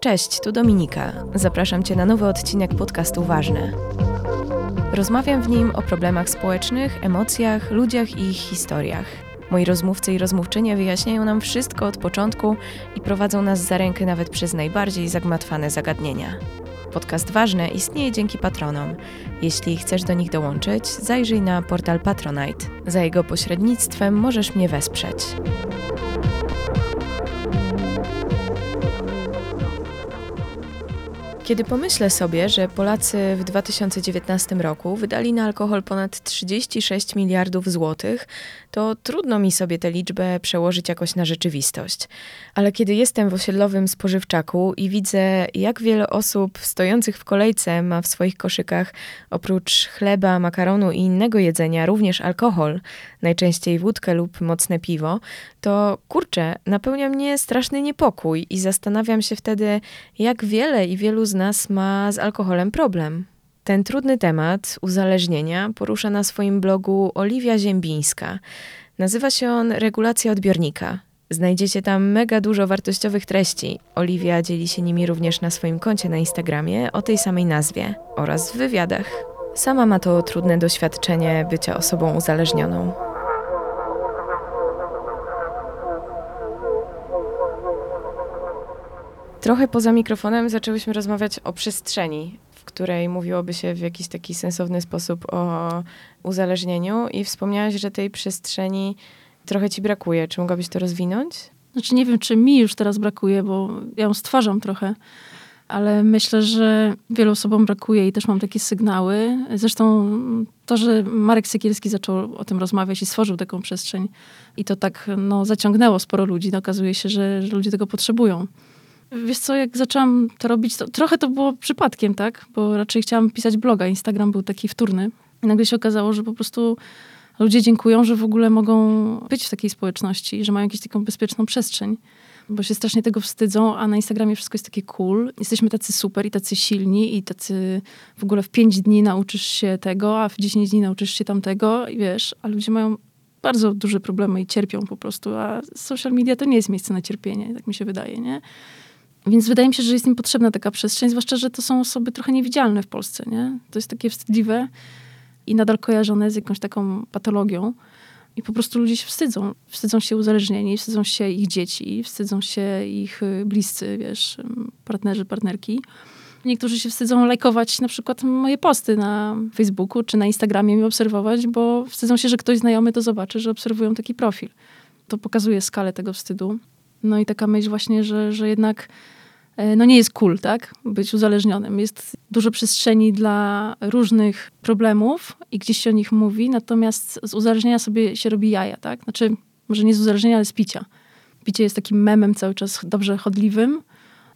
Cześć, tu Dominika. Zapraszam Cię na nowy odcinek podcastu Ważne. Rozmawiam w nim o problemach społecznych, emocjach, ludziach i ich historiach. Moi rozmówcy i rozmówczynie wyjaśniają nam wszystko od początku i prowadzą nas za rękę nawet przez najbardziej zagmatwane zagadnienia. Podcast Ważne istnieje dzięki patronom. Jeśli chcesz do nich dołączyć, zajrzyj na portal Patronite. Za jego pośrednictwem możesz mnie wesprzeć. Kiedy pomyślę sobie, że Polacy w 2019 roku wydali na alkohol ponad 36 miliardów złotych, to trudno mi sobie tę liczbę przełożyć jakoś na rzeczywistość. Ale kiedy jestem w osiedlowym spożywczaku i widzę, jak wiele osób stojących w kolejce ma w swoich koszykach oprócz chleba, makaronu i innego jedzenia również alkohol, najczęściej wódkę lub mocne piwo, to kurczę, napełnia mnie straszny niepokój i zastanawiam się wtedy, jak wiele i wielu z nas ma z alkoholem problem. Ten trudny temat uzależnienia porusza na swoim blogu Oliwia Ziembińska. Nazywa się on Regulacja odbiornika. Znajdziecie tam mega dużo wartościowych treści. Oliwia dzieli się nimi również na swoim koncie na Instagramie o tej samej nazwie oraz w wywiadach. Sama ma to trudne doświadczenie bycia osobą uzależnioną. Trochę poza mikrofonem zaczęłyśmy rozmawiać o przestrzeni, w której mówiłoby się w jakiś taki sensowny sposób o uzależnieniu i wspomniałaś, że tej przestrzeni trochę ci brakuje. Czy mogłabyś to rozwinąć? Znaczy nie wiem, czy mi już teraz brakuje, bo ja ją stwarzam trochę, ale myślę, że wielu osobom brakuje i też mam takie sygnały. Zresztą to, że Marek Sekielski zaczął o tym rozmawiać i stworzył taką przestrzeń i to tak no, zaciągnęło sporo ludzi. No, okazuje się, że, że ludzie tego potrzebują. Wiesz co, jak zaczęłam to robić, to trochę to było przypadkiem, tak? Bo raczej chciałam pisać bloga. Instagram był taki wtórny. I nagle się okazało, że po prostu ludzie dziękują, że w ogóle mogą być w takiej społeczności, że mają jakąś taką bezpieczną przestrzeń. Bo się strasznie tego wstydzą, a na Instagramie wszystko jest takie cool. Jesteśmy tacy super i tacy silni i tacy w ogóle w pięć dni nauczysz się tego, a w dziesięć dni nauczysz się tamtego i wiesz, a ludzie mają bardzo duże problemy i cierpią po prostu, a social media to nie jest miejsce na cierpienie, tak mi się wydaje, nie? Więc wydaje mi się, że jest im potrzebna taka przestrzeń, zwłaszcza, że to są osoby trochę niewidzialne w Polsce, nie? To jest takie wstydliwe i nadal kojarzone z jakąś taką patologią. I po prostu ludzie się wstydzą. Wstydzą się uzależnieni, wstydzą się ich dzieci, wstydzą się ich y, bliscy, wiesz, partnerzy, partnerki. Niektórzy się wstydzą lajkować na przykład moje posty na Facebooku czy na Instagramie mi obserwować, bo wstydzą się, że ktoś znajomy to zobaczy, że obserwują taki profil. To pokazuje skalę tego wstydu. No i taka myśl właśnie, że, że jednak e, no nie jest cool, tak? Być uzależnionym. Jest dużo przestrzeni dla różnych problemów i gdzieś się o nich mówi, natomiast z uzależnienia sobie się robi jaja, tak? Znaczy, może nie z uzależnienia, ale z picia. Picie jest takim memem cały czas dobrze chodliwym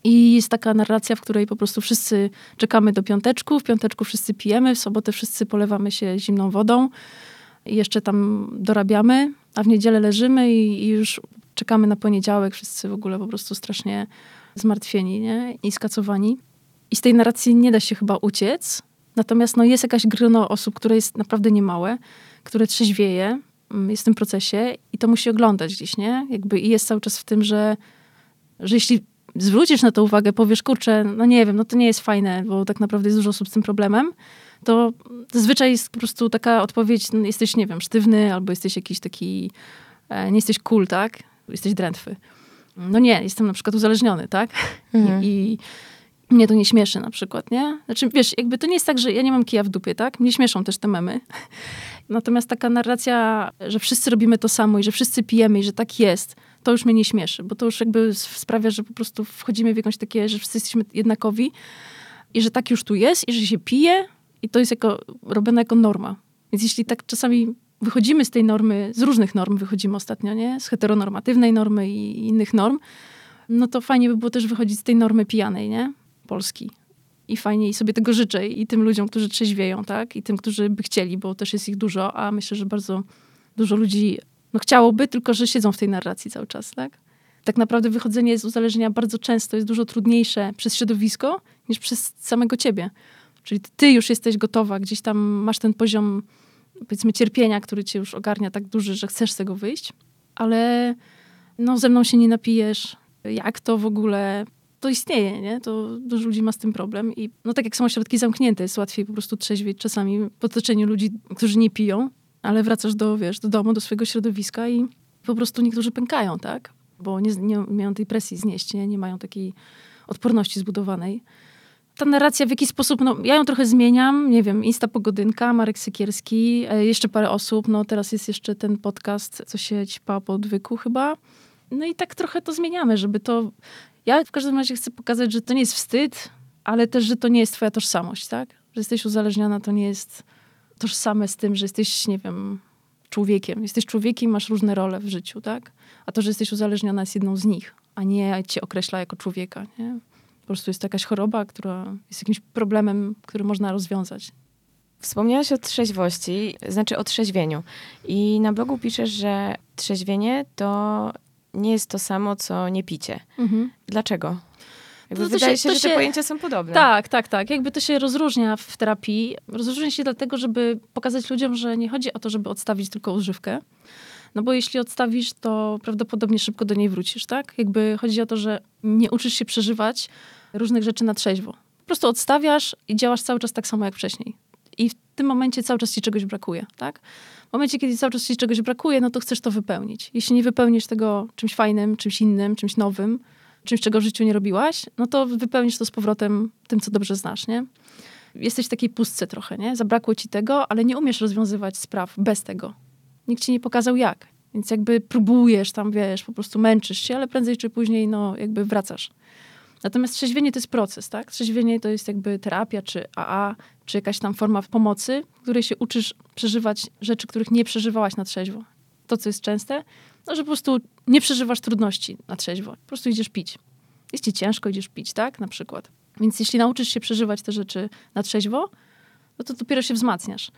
i jest taka narracja, w której po prostu wszyscy czekamy do piąteczku, w piąteczku wszyscy pijemy, w sobotę wszyscy polewamy się zimną wodą i jeszcze tam dorabiamy, a w niedzielę leżymy i, i już czekamy na poniedziałek, wszyscy w ogóle po prostu strasznie zmartwieni nie? i skacowani. I z tej narracji nie da się chyba uciec. Natomiast no, jest jakaś grono osób, które jest naprawdę niemałe, które trzeźwieje, mm, jest w tym procesie i to musi oglądać gdzieś, nie? Jakby i jest cały czas w tym, że, że jeśli zwrócisz na to uwagę, powiesz, kurczę, no nie wiem, no to nie jest fajne, bo tak naprawdę jest dużo osób z tym problemem, to zazwyczaj jest po prostu taka odpowiedź, no, jesteś, nie wiem, sztywny, albo jesteś jakiś taki, e, nie jesteś cool, tak? Jesteś drętwy. No nie, jestem na przykład uzależniony, tak? Mhm. I, I, mnie to nie śmieszy na przykład, nie? Znaczy, wiesz, jakby to nie jest tak, że ja nie mam kija w dupie, tak? Mnie śmieszą też te memy. Natomiast taka narracja, że wszyscy robimy to samo i że wszyscy pijemy i że tak jest, to już mnie nie śmieszy, bo to już jakby sprawia, że po prostu wchodzimy w jakąś takie, że wszyscy jesteśmy jednakowi i że tak już tu jest i że się pije i to jest jako, robione jako norma. Więc jeśli tak czasami wychodzimy z tej normy, z różnych norm wychodzimy ostatnio, nie? Z heteronormatywnej normy i innych norm, no to fajnie by było też wychodzić z tej normy pijanej, nie? Polski. I fajnie, i sobie tego życzę, i tym ludziom, którzy trzeźwieją, tak? I tym, którzy by chcieli, bo też jest ich dużo, a myślę, że bardzo dużo ludzi no chciałoby, tylko że siedzą w tej narracji cały czas, tak? Tak naprawdę wychodzenie z uzależnienia bardzo często jest dużo trudniejsze przez środowisko niż przez samego ciebie. Czyli ty już jesteś gotowa, gdzieś tam masz ten poziom powiedzmy cierpienia, który cię już ogarnia tak duży, że chcesz z tego wyjść, ale no ze mną się nie napijesz. Jak to w ogóle? to istnieje, nie? To dużo ludzi ma z tym problem i no tak jak są ośrodki zamknięte, jest łatwiej po prostu trzeźwieć czasami w otoczeniu ludzi, którzy nie piją, ale wracasz do, wiesz, do domu, do swojego środowiska i po prostu niektórzy pękają, tak? Bo nie, nie mają tej presji znieść, nie? Nie mają takiej odporności zbudowanej ta narracja w jakiś sposób, no ja ją trochę zmieniam, nie wiem, Insta Pogodynka, Marek Sekierski, e, jeszcze parę osób, no teraz jest jeszcze ten podcast, co się ćpa po odwyku chyba. No i tak trochę to zmieniamy, żeby to... Ja w każdym razie chcę pokazać, że to nie jest wstyd, ale też, że to nie jest twoja tożsamość, tak? Że jesteś uzależniona, to nie jest tożsame z tym, że jesteś, nie wiem, człowiekiem. Jesteś człowiekiem, masz różne role w życiu, tak? A to, że jesteś uzależniona jest jedną z nich, a nie cię określa jako człowieka, nie? Po prostu jest to jakaś choroba, która jest jakimś problemem, który można rozwiązać. Wspomniałaś o trzeźwości, znaczy o trzeźwieniu. I na blogu piszesz, że trzeźwienie to nie jest to samo, co niepicie. Mhm. Dlaczego? Jakby wydaje się, się, że te pojęcia są podobne. Tak, tak, tak. Jakby to się rozróżnia w terapii. Rozróżnia się dlatego, żeby pokazać ludziom, że nie chodzi o to, żeby odstawić tylko używkę, no bo jeśli odstawisz, to prawdopodobnie szybko do niej wrócisz, tak? Jakby chodzi o to, że nie uczysz się przeżywać różnych rzeczy na trzeźwo. Po prostu odstawiasz i działasz cały czas tak samo jak wcześniej. I w tym momencie cały czas ci czegoś brakuje, tak? W momencie, kiedy cały czas ci czegoś brakuje, no to chcesz to wypełnić. Jeśli nie wypełnisz tego czymś fajnym, czymś innym, czymś nowym, czymś, czego w życiu nie robiłaś, no to wypełnisz to z powrotem tym, co dobrze znasz, nie? Jesteś w takiej pustce trochę, nie? Zabrakło ci tego, ale nie umiesz rozwiązywać spraw bez tego nikt ci nie pokazał jak. Więc jakby próbujesz tam, wiesz, po prostu męczysz się, ale prędzej czy później, no, jakby wracasz. Natomiast trzeźwienie to jest proces, tak? Trzeźwienie to jest jakby terapia, czy AA, czy jakaś tam forma pomocy, w której się uczysz przeżywać rzeczy, których nie przeżywałaś na trzeźwo. To, co jest częste, no, że po prostu nie przeżywasz trudności na trzeźwo. Po prostu idziesz pić. Jest ci ciężko, idziesz pić, tak? Na przykład. Więc jeśli nauczysz się przeżywać te rzeczy na trzeźwo, no to dopiero się wzmacniasz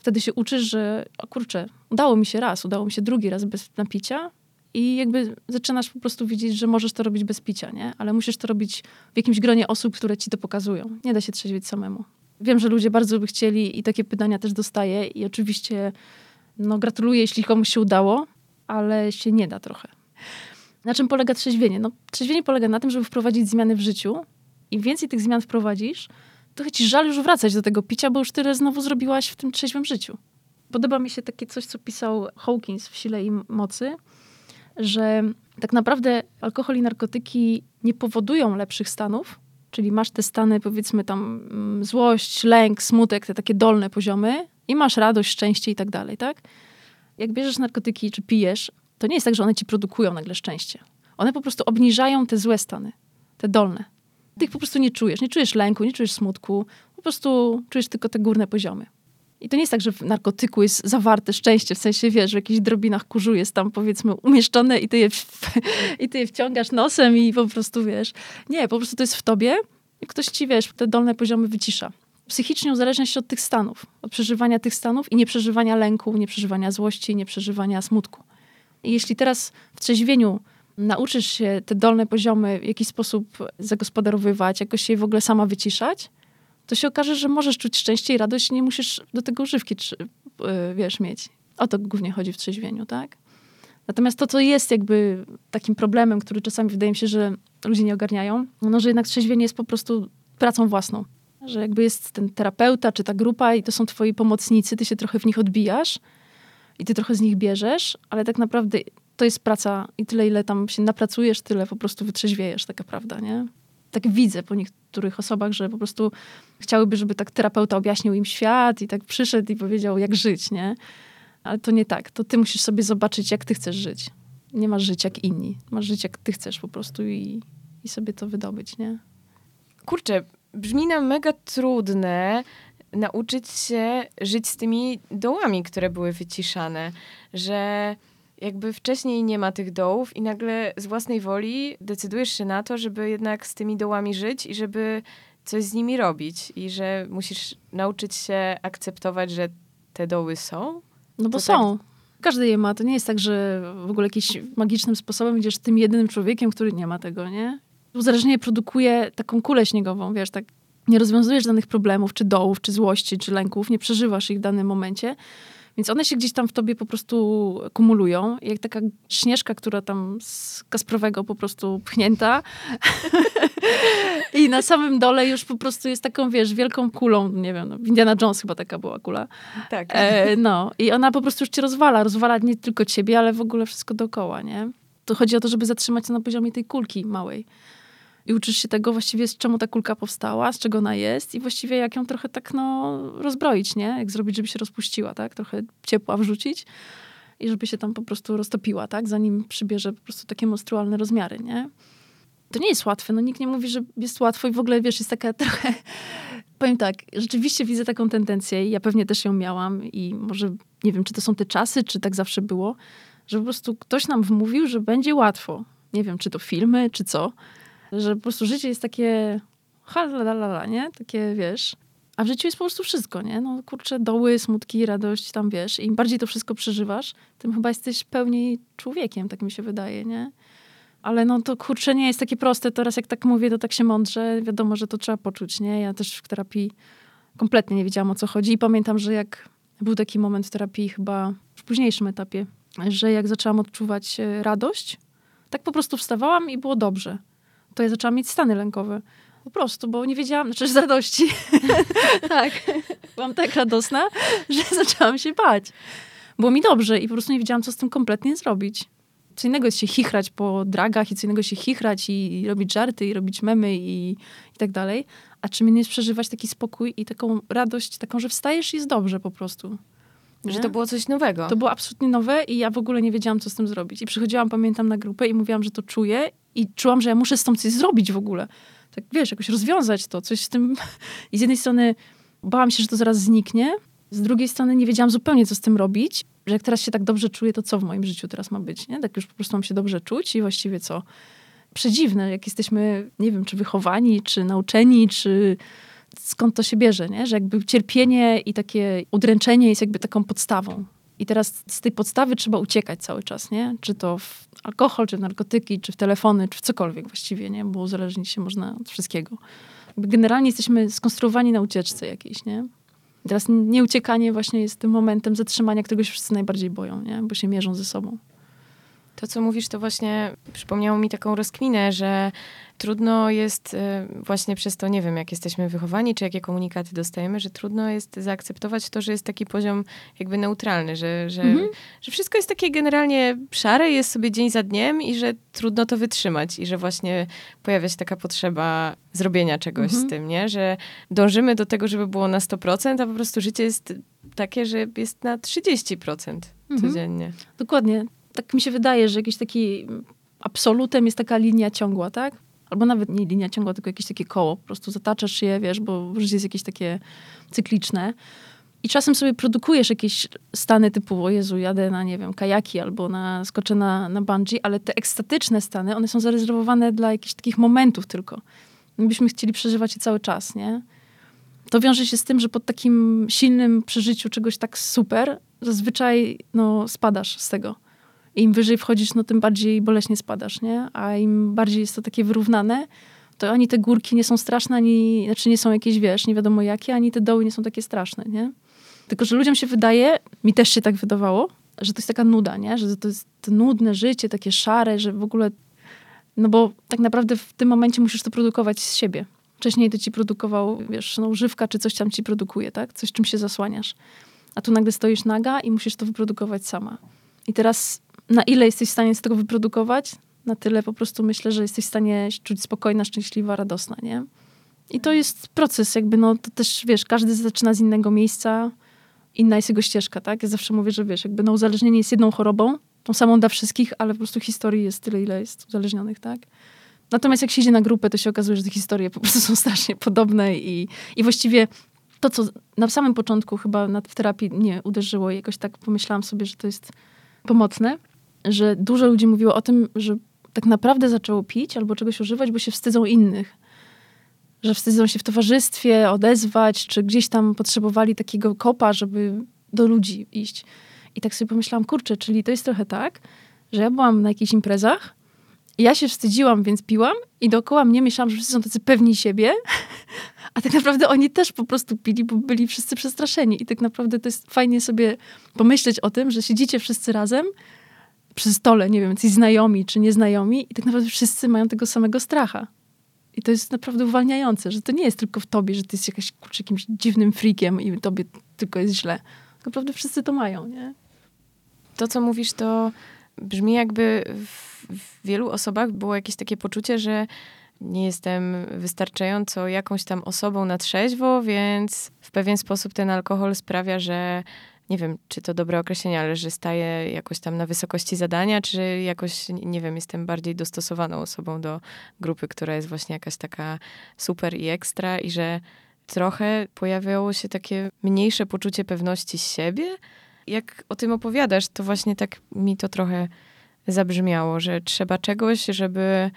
wtedy się uczysz, że o kurczę, udało mi się raz, udało mi się drugi raz bez napicia i jakby zaczynasz po prostu widzieć, że możesz to robić bez picia, nie? Ale musisz to robić w jakimś gronie osób, które ci to pokazują. Nie da się trzeźwieć samemu. Wiem, że ludzie bardzo by chcieli i takie pytania też dostaję i oczywiście no gratuluję, jeśli komuś się udało, ale się nie da trochę. Na czym polega trzeźwienie? No, trzeźwienie polega na tym, żeby wprowadzić zmiany w życiu. Im więcej tych zmian wprowadzisz, trochę ci żal już wracać do tego picia, bo już tyle znowu zrobiłaś w tym trzeźwym życiu. Podoba mi się takie coś, co pisał Hawkins w Sile i Mocy, że tak naprawdę alkohol i narkotyki nie powodują lepszych stanów, czyli masz te stany, powiedzmy tam mm, złość, lęk, smutek, te takie dolne poziomy i masz radość, szczęście i tak dalej, tak? Jak bierzesz narkotyki czy pijesz, to nie jest tak, że one ci produkują nagle szczęście. One po prostu obniżają te złe stany, te dolne. Ty ich po prostu nie czujesz. Nie czujesz lęku, nie czujesz smutku. Po prostu czujesz tylko te górne poziomy. I to nie jest tak, że w narkotyku jest zawarte szczęście, w sensie, wiesz, w jakichś drobinach kurzu jest tam, powiedzmy, umieszczone i ty, je, i ty je wciągasz nosem i po prostu, wiesz. Nie, po prostu to jest w tobie i ktoś ci, wiesz, te dolne poziomy wycisza. Psychicznie uzależnia się od tych stanów, od przeżywania tych stanów i nie przeżywania lęku, nie przeżywania złości, nie przeżywania smutku. I jeśli teraz w trzeźwieniu nauczysz się te dolne poziomy w jakiś sposób zagospodarowywać, jakoś się w ogóle sama wyciszać, to się okaże, że możesz czuć szczęście i radość, nie musisz do tego używki, czy, yy, wiesz, mieć. O to głównie chodzi w trzeźwieniu, tak? Natomiast to, co jest jakby takim problemem, który czasami wydaje mi się, że ludzie nie ogarniają, no, że jednak trzeźwienie jest po prostu pracą własną. Że jakby jest ten terapeuta, czy ta grupa i to są twoi pomocnicy, ty się trochę w nich odbijasz i ty trochę z nich bierzesz, ale tak naprawdę to jest praca i tyle, ile tam się napracujesz, tyle po prostu wytrzeźwiejesz, taka prawda, nie? Tak widzę po niektórych osobach, że po prostu chciałyby, żeby tak terapeuta objaśnił im świat i tak przyszedł i powiedział, jak żyć, nie? Ale to nie tak. To ty musisz sobie zobaczyć, jak ty chcesz żyć. Nie masz żyć jak inni. Masz żyć, jak ty chcesz po prostu i, i sobie to wydobyć, nie? Kurczę, brzmi nam mega trudne nauczyć się żyć z tymi dołami, które były wyciszane, że jakby wcześniej nie ma tych dołów i nagle z własnej woli decydujesz się na to, żeby jednak z tymi dołami żyć i żeby coś z nimi robić i że musisz nauczyć się akceptować, że te doły są. No bo to są. Tak... Każdy je ma. To nie jest tak, że w ogóle jakimś magicznym sposobem idziesz tym jedynym człowiekiem, który nie ma tego, nie? Uzależnienie produkuje taką kulę śniegową, wiesz, tak nie rozwiązujesz danych problemów, czy dołów, czy złości, czy lęków, nie przeżywasz ich w danym momencie, Więc one się gdzieś tam w tobie po prostu kumulują. Jak taka śnieżka, która tam z Kasprowego po prostu pchnięta. I na samym dole już po prostu jest taką, wiesz, wielką kulą, nie wiem, no, Indiana Jones chyba taka była kula. Tak. E, no, i ona po prostu już cię rozwala. Rozwala nie tylko ciebie, ale w ogóle wszystko dookoła, nie? To chodzi o to, żeby zatrzymać się na poziomie tej kulki małej. I uczysz się tego właściwie, z czemu ta kulka powstała, z czego ona jest i właściwie jak ją trochę tak, no, rozbroić, nie? Jak zrobić, żeby się rozpuściła, tak? Trochę ciepła wrzucić i żeby się tam po prostu roztopiła, tak? Zanim przybierze po prostu takie monstrualne rozmiary, nie? To nie jest łatwe, no nikt nie mówi, że jest łatwo i w ogóle, wiesz, jest taka trochę... Powiem tak, rzeczywiście widzę taką tendencję i ja pewnie też ją miałam i może, nie wiem, czy to są te czasy, czy tak zawsze było, że po prostu ktoś nam wmówił, że będzie łatwo. Nie wiem, czy to filmy, czy co że po prostu życie jest takie ha, la, la, la, nie? Takie, wiesz... A w życiu jest po prostu wszystko, nie? No kurczę, doły, smutki, radość, tam wiesz. Im bardziej to wszystko przeżywasz, tym chyba jesteś pełniej człowiekiem, tak mi się wydaje, nie? Ale no to kurczę nie jest takie proste. Teraz jak tak mówię, to tak się mądrze. Wiadomo, że to trzeba poczuć, nie? Ja też w terapii kompletnie nie wiedziałam o co chodzi. I pamiętam, że jak był taki moment w terapii chyba w późniejszym etapie, że jak zaczęłam odczuwać e, radość, tak po prostu wstawałam i było dobrze to ja zaczęłam mieć stany lękowe. Po prostu, bo nie wiedziałam, znaczy z radości. tak. Byłam tak radosna, że zaczęłam się bać. Było mi dobrze i po prostu nie wiedziałam, co z tym kompletnie zrobić. Co innego jest się chichrać po dragach i co innego się chichrać i, i robić żarty i robić memy i, i tak dalej. A czym innym jest przeżywać taki spokój i taką radość, taką, że wstajesz i jest dobrze po prostu. Nie? Że to było coś nowego. To było absolutnie nowe i ja w ogóle nie wiedziałam, co z tym zrobić. I przychodziłam, pamiętam, na grupę i mówiłam, że to czuję i czułam, że ja muszę z tym coś zrobić w ogóle. Tak, wiesz, jakoś rozwiązać to, coś z tym. I z jednej strony bałam się, że to zaraz zniknie, z drugiej strony nie wiedziałam zupełnie, co z tym robić, że jak teraz się tak dobrze czuję, to co w moim życiu teraz ma być, nie? Tak już po prostu mam się dobrze czuć i właściwie co? Przedziwne, jak jesteśmy, nie wiem, czy wychowani, czy nauczeni, czy skąd to się bierze, nie? Że jakby cierpienie i takie udręczenie jest jakby taką podstawą. I teraz z tej podstawy trzeba uciekać cały czas, nie? Czy to w alkohol, czy w narkotyki, czy w telefony, czy w cokolwiek właściwie, nie? Bo uzależnić się można od wszystkiego. Jakby generalnie jesteśmy skonstruowani na ucieczce jakiejś, nie? I teraz nieuciekanie właśnie jest tym momentem zatrzymania, którego się wszyscy najbardziej boją, nie? Bo się mierzą ze sobą. To, co mówisz, to właśnie przypomniało mi taką rozkminę, że trudno jest e, właśnie przez to, nie wiem, jak jesteśmy wychowani, czy jakie komunikaty dostajemy, że trudno jest zaakceptować to, że jest taki poziom jakby neutralny, że, że, mhm. że wszystko jest takie generalnie szare, jest sobie dzień za dniem i że trudno to wytrzymać i że właśnie pojawia się taka potrzeba zrobienia czegoś mhm. z tym, nie? Że dążymy do tego, żeby było na 100%, a po prostu życie jest takie, że jest na 30% mhm. codziennie. Dokładnie tak mi się wydaje, że jakiś taki absolutem jest taka linia ciągła, tak? Albo nawet nie linia ciągła, tylko jakieś takie koło. Po prostu zataczasz je, wiesz, bo życie jest jakieś takie cykliczne. I czasem sobie produkujesz jakieś stany typu, o Jezu, jadę na, nie wiem, kajaki albo na, skoczę na, na bungee, ale te ekstatyczne stany, one są zarezerwowane dla jakichś takich momentów tylko. My byśmy chcieli przeżywać je cały czas, nie? To wiąże się z tym, że po takim silnym przeżyciu czegoś tak super, zazwyczaj no, spadasz z tego im wyżej wchodzisz, no tym bardziej boleśnie spadasz, nie? A im bardziej jest to takie wyrównane, to ani te górki nie są straszne, ani, znaczy nie są jakieś, wiesz, nie wiadomo jakie, ani te doły nie są takie straszne, nie? Tylko, że ludziom się wydaje, mi też się tak wydawało, że to jest taka nuda, nie? Że to jest to nudne życie, takie szare, że w ogóle... No bo tak naprawdę w tym momencie musisz to produkować z siebie. Wcześniej to ci produkował, wiesz, no używka, czy coś tam ci produkuje, tak? Coś, czym się zasłaniasz. A tu nagle stoisz naga i musisz to wyprodukować sama. I teraz na ile jesteś w stanie z tego wyprodukować, na tyle po prostu myślę, że jesteś w stanie czuć spokojna, szczęśliwa, radosna, nie? I to jest proces, jakby, no to też, wiesz, każdy zaczyna z innego miejsca, inna jest jego ścieżka, tak? Ja zawsze mówię, że wiesz, jakby no uzależnienie jest jedną chorobą, tą samą dla wszystkich, ale po prostu historii jest tyle, ile jest uzależnionych, tak? Natomiast jak się idzie na grupę, to się okazuje, że te historie po prostu są strasznie podobne i, i właściwie to, co na samym początku chyba w terapii nie uderzyło, jakoś tak pomyślałam sobie, że to jest pomocne, że dużo ludzi mówiło o tym, że tak naprawdę zaczęło pić albo czegoś używać, bo się wstydzą innych. Że wstydzą się w towarzystwie odezwać, czy gdzieś tam potrzebowali takiego kopa, żeby do ludzi iść. I tak sobie pomyślałam, kurczę, czyli to jest trochę tak, że ja byłam na jakichś imprezach, ja się wstydziłam, więc piłam i dookoła mnie myślałam, że wszyscy są tacy pewni siebie, A tak naprawdę oni też po prostu pili, bo byli wszyscy przestraszeni. I tak naprawdę to jest fajnie sobie pomyśleć o tym, że siedzicie wszyscy razem przy stole, nie wiem, jacyś znajomi czy nieznajomi i tak naprawdę wszyscy mają tego samego stracha. I to jest naprawdę uwalniające, że to nie jest tylko w tobie, że ty jesteś jakaś, kurczę, jakimś dziwnym freakiem i tobie tylko jest źle. Tak naprawdę wszyscy to mają, nie? To, co mówisz, to brzmi jakby w, w wielu osobach było jakieś takie poczucie, że nie jestem wystarczająco jakąś tam osobą na trzeźwo, więc w pewien sposób ten alkohol sprawia, że nie wiem, czy to dobre określenie, ale że staję jakoś tam na wysokości zadania, czy jakoś, nie wiem, jestem bardziej dostosowaną osobą do grupy, która jest właśnie jakaś taka super i ekstra i że trochę pojawiało się takie mniejsze poczucie pewności siebie. Jak o tym opowiadasz, to właśnie tak mi to trochę zabrzmiało, że trzeba czegoś, żeby,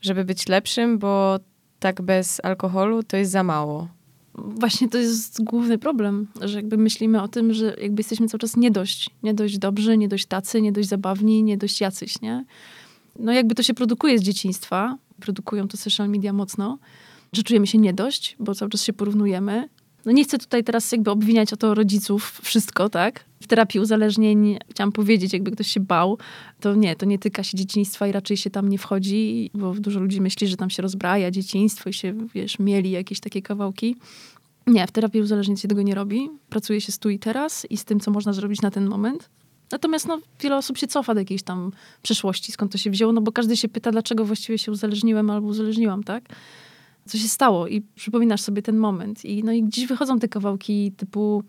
żeby być lepszym, bo tak bez alkoholu to jest za mało właśnie to jest główny problem, że jakby myślimy o tym, że jakby jesteśmy cały czas nie dość, nie dość dobrzy, nie dość tacy, nie dość zabawni, nie dość jacyś, nie? No jakby to się produkuje z dzieciństwa, produkują to social media mocno, że czujemy się nie dość, bo cały czas się porównujemy. No nie chcę tutaj teraz jakby obwiniać o to rodziców wszystko, tak? W terapii uzależnień chciałam powiedzieć, jakby ktoś się bał, to nie, to nie tyka się dzieciństwa i raczej się tam nie wchodzi, bo dużo ludzi myśli, że tam się rozbraja dzieciństwo i się, wiesz, mieli jakieś takie kawałki. Nie, w terapii uzależnień się tego nie robi. Pracuje się z tu i teraz i z tym, co można zrobić na ten moment. Natomiast no, wiele osób się cofa do jakiejś tam przeszłości, skąd to się wzięło, no bo każdy się pyta, dlaczego właściwie się uzależniłem albo uzależniłam, tak? Co się stało i przypominasz sobie ten moment. I, no i gdzieś wychodzą te kawałki typu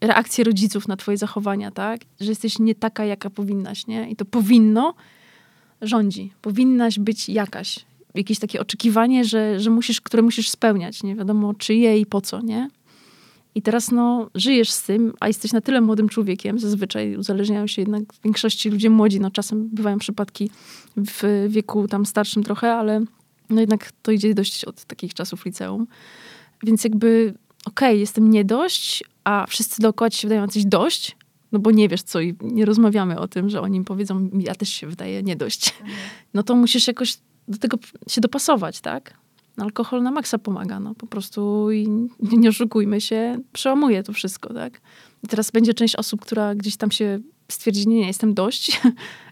reakcje rodziców na twoje zachowania, tak? Że jesteś nie taka, jaka powinnaś, nie? I to powinno rządzi. Powinnaś być jakaś jakieś takie oczekiwanie, że, że musisz, które musisz spełniać, nie wiadomo czyje i po co, nie? I teraz no, żyjesz z tym, a jesteś na tyle młodym człowiekiem, zazwyczaj uzależniają się jednak w większości ludzie młodzi, no czasem bywają przypadki w wieku tam starszym trochę, ale no jednak to idzie dość od takich czasów liceum. Więc jakby okej, okay, jestem nie dość, a wszyscy dookoła ci się wydają coś dość, no bo nie wiesz co i nie rozmawiamy o tym, że oni powiedzą, ja też się wydaje nie dość. Mhm. No to musisz jakoś do tego się dopasować, tak? Alkohol na maksa pomaga, no po prostu i nie, nie oszukujmy się, przełamuje to wszystko, tak? I teraz będzie część osób, która gdzieś tam się stwierdzi, nie, nie, jestem dość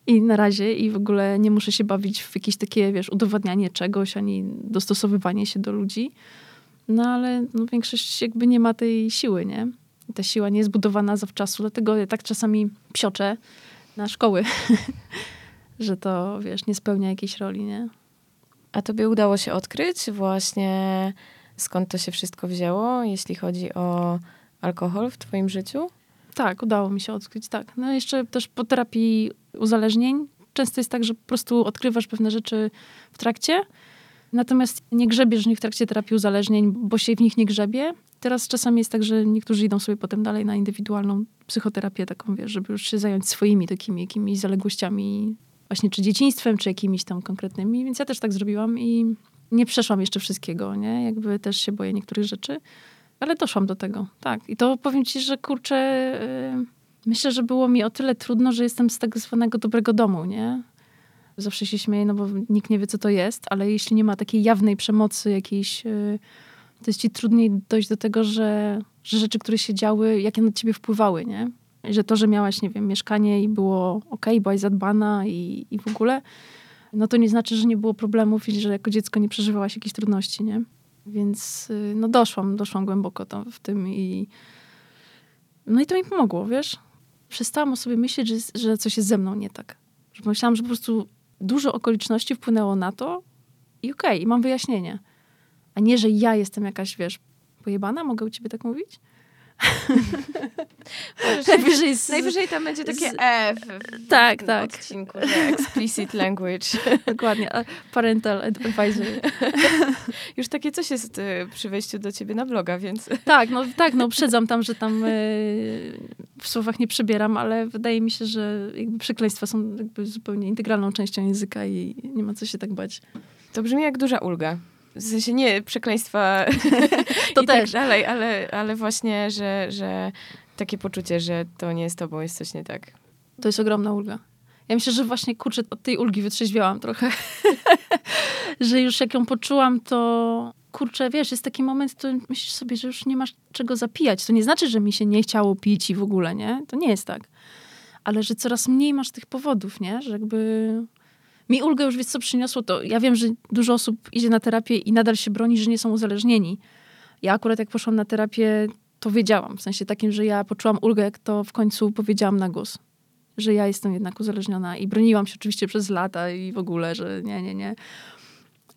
i na razie i w ogóle nie muszę się bawić w jakieś takie, wiesz, udowadnianie czegoś, ani dostosowywanie się do ludzi. No ale no, większość jakby nie ma tej siły, nie? Ta siła nie jest budowana zawczasu, dlatego ja tak czasami psioczę na szkoły, że to, wiesz, nie spełnia jakiejś roli, nie? A tobie udało się odkryć właśnie skąd to się wszystko wzięło, jeśli chodzi o alkohol w twoim życiu? Tak, udało mi się odkryć, tak. No jeszcze też po terapii uzależnień często jest tak, że po prostu odkrywasz pewne rzeczy w trakcie, natomiast nie grzebiesz w nich w trakcie terapii uzależnień, bo się w nich nie grzebie. Teraz czasami jest tak, że niektórzy idą sobie potem dalej na indywidualną psychoterapię taką, wiesz, żeby już się zająć swoimi takimi jakimiś zaległościami właśnie czy dzieciństwem, czy jakimiś tam konkretnymi, więc ja też tak zrobiłam i nie przeszłam jeszcze wszystkiego, nie? Jakby też się boję niektórych rzeczy, ale doszłam do tego, tak. I to powiem ci, że kurczę, yy, myślę, że było mi o tyle trudno, że jestem z tak zwanego dobrego domu, nie? Zawsze się śmieję, no bo nikt nie wie, co to jest, ale jeśli nie ma takiej jawnej przemocy jakiejś, yy, to jest ci trudniej dojść do tego, że, że rzeczy, które się działy, jakie na ciebie wpływały, nie? że to, że miałaś, nie wiem, mieszkanie i było ok, byłaś zadbana i, i w ogóle, no to nie znaczy, że nie było problemów i że jako dziecko nie przeżywałaś jakichś trudności, nie? Więc y, no doszłam, doszłam głęboko tam w tym i no i to mi pomogło, wiesz? Przestałam o sobie myśleć, że, że coś jest ze mną nie tak. Że myślałam, że po prostu dużo okoliczności wpłynęło na to i okej, okay, i mam wyjaśnienie. A nie, że ja jestem jakaś, wiesz, pojebana, mogę u ciebie tak mówić? Najwyżej, z, najwyżej tam będzie takie z, F w, tak, tak. odcinku, explicit language. Dokładnie, parental advisory. Już takie coś jest y, przy wejściu do ciebie na bloga, więc... Tak, no, tak, no uprzedzam tam, że tam y, w słowach nie przebieram, ale wydaje mi się, że jakby przekleństwa są jakby zupełnie integralną częścią języka i nie ma co się tak bać. To brzmi jak duża ulga. W sensie nie przekleństwa to i tak też. tak dalej, ale, ale właśnie, że, że takie poczucie, że to nie jest tobą, jest coś nie tak. To jest ogromna ulga. Ja myślę, że właśnie kurczę, od tej ulgi wytrzeźwiałam trochę. że już jak ją poczułam, to kurczę, wiesz, jest taki moment, to myślisz sobie, że już nie masz czego zapijać. To nie znaczy, że mi się nie chciało pić i w ogóle, nie? To nie jest tak. Ale że coraz mniej masz tych powodów, nie? Że jakby mi ulgę już, wiesz, co przyniosło, to ja wiem, że dużo osób idzie na terapię i nadal się broni, że nie są uzależnieni. Ja akurat jak poszłam na terapię, to wiedziałam, w sensie takim, że ja poczułam ulgę, jak to w końcu powiedziałam na głos. Że ja jestem jednak uzależniona i broniłam się oczywiście przez lata i w ogóle, że nie, nie, nie.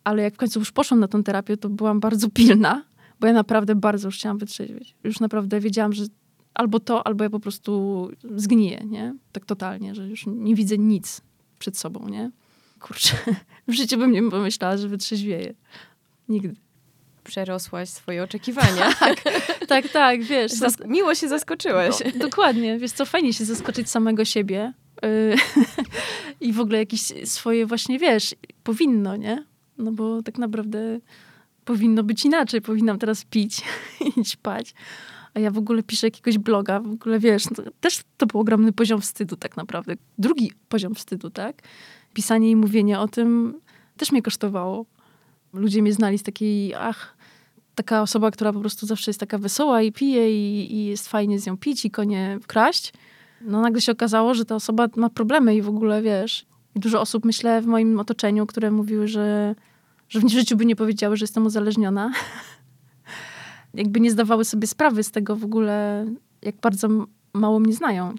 Ale jak w końcu już poszłam na tą terapię, to byłam bardzo pilna, bo ja naprawdę bardzo już chciałam wytrzeźwieć. Już naprawdę wiedziałam, że albo to, albo ja po prostu zgniję, nie? Tak totalnie, że już nie widzę nic przed sobą, nie? Kurczę, w życiu bym nie pomyślała, że wytrzeźwieję. Nigdy. Przerosłaś swoje oczekiwania. tak, tak, tak, wiesz. Zas- miło się zaskoczyłaś. No, dokładnie, wiesz co, fajnie się zaskoczyć samego siebie. Yy, I w ogóle jakieś swoje właśnie, wiesz, powinno, nie? No bo tak naprawdę powinno być inaczej. Powinnam teraz pić i spać. A ja w ogóle piszę jakiegoś bloga, w ogóle wiesz, no, też to był ogromny poziom wstydu tak naprawdę. Drugi poziom wstydu, tak? Pisanie i mówienie o tym też mnie kosztowało. Ludzie mnie znali z takiej, ach, taka osoba, która po prostu zawsze jest taka wesoła i pije i, i jest fajnie z nią pić i konie kraść. No nagle się okazało, że ta osoba ma problemy i w ogóle, wiesz, dużo osób, myślę, w moim otoczeniu, które mówiły, że, że w życiu by nie powiedziały, że jestem uzależniona. Jakby nie zdawały sobie sprawy z tego w ogóle, jak bardzo mało mnie znają.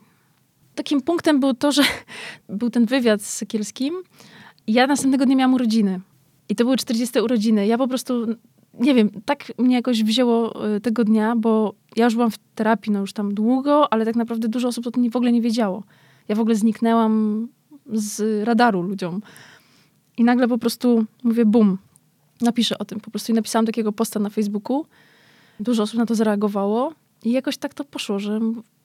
Takim punktem było to, że był ten wywiad z Sekielskim ja następnego dnia miałam urodziny. I to były 40 urodziny. Ja po prostu, nie wiem, tak mnie jakoś wzięło y, tego dnia, bo ja już byłam w terapii, no już tam długo, ale tak naprawdę dużo osób o tym w ogóle nie wiedziało. Ja w ogóle zniknęłam z radaru ludziom. I nagle po prostu mówię, bum, napiszę o tym. Po prostu i napisałam takiego posta na Facebooku. Dużo osób na to zareagowało. I jakoś tak to poszło, że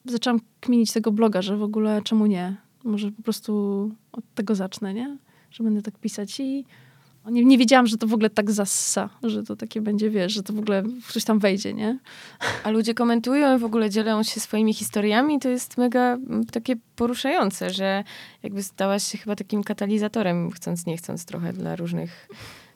zaczęłam kminić tego bloga, że w ogóle czemu nie? Może po prostu od tego zacznę, nie? Że będę tak pisać i nie, nie wiedziałam, że to w ogóle tak zassa, że to takie będzie, wiesz, że to w ogóle ktoś tam wejdzie, nie? A ludzie komentują i w ogóle dzielą się swoimi historiami. To jest mega takie poruszające, że jakby stałaś się chyba takim katalizatorem, chcąc nie chcąc trochę dla różnych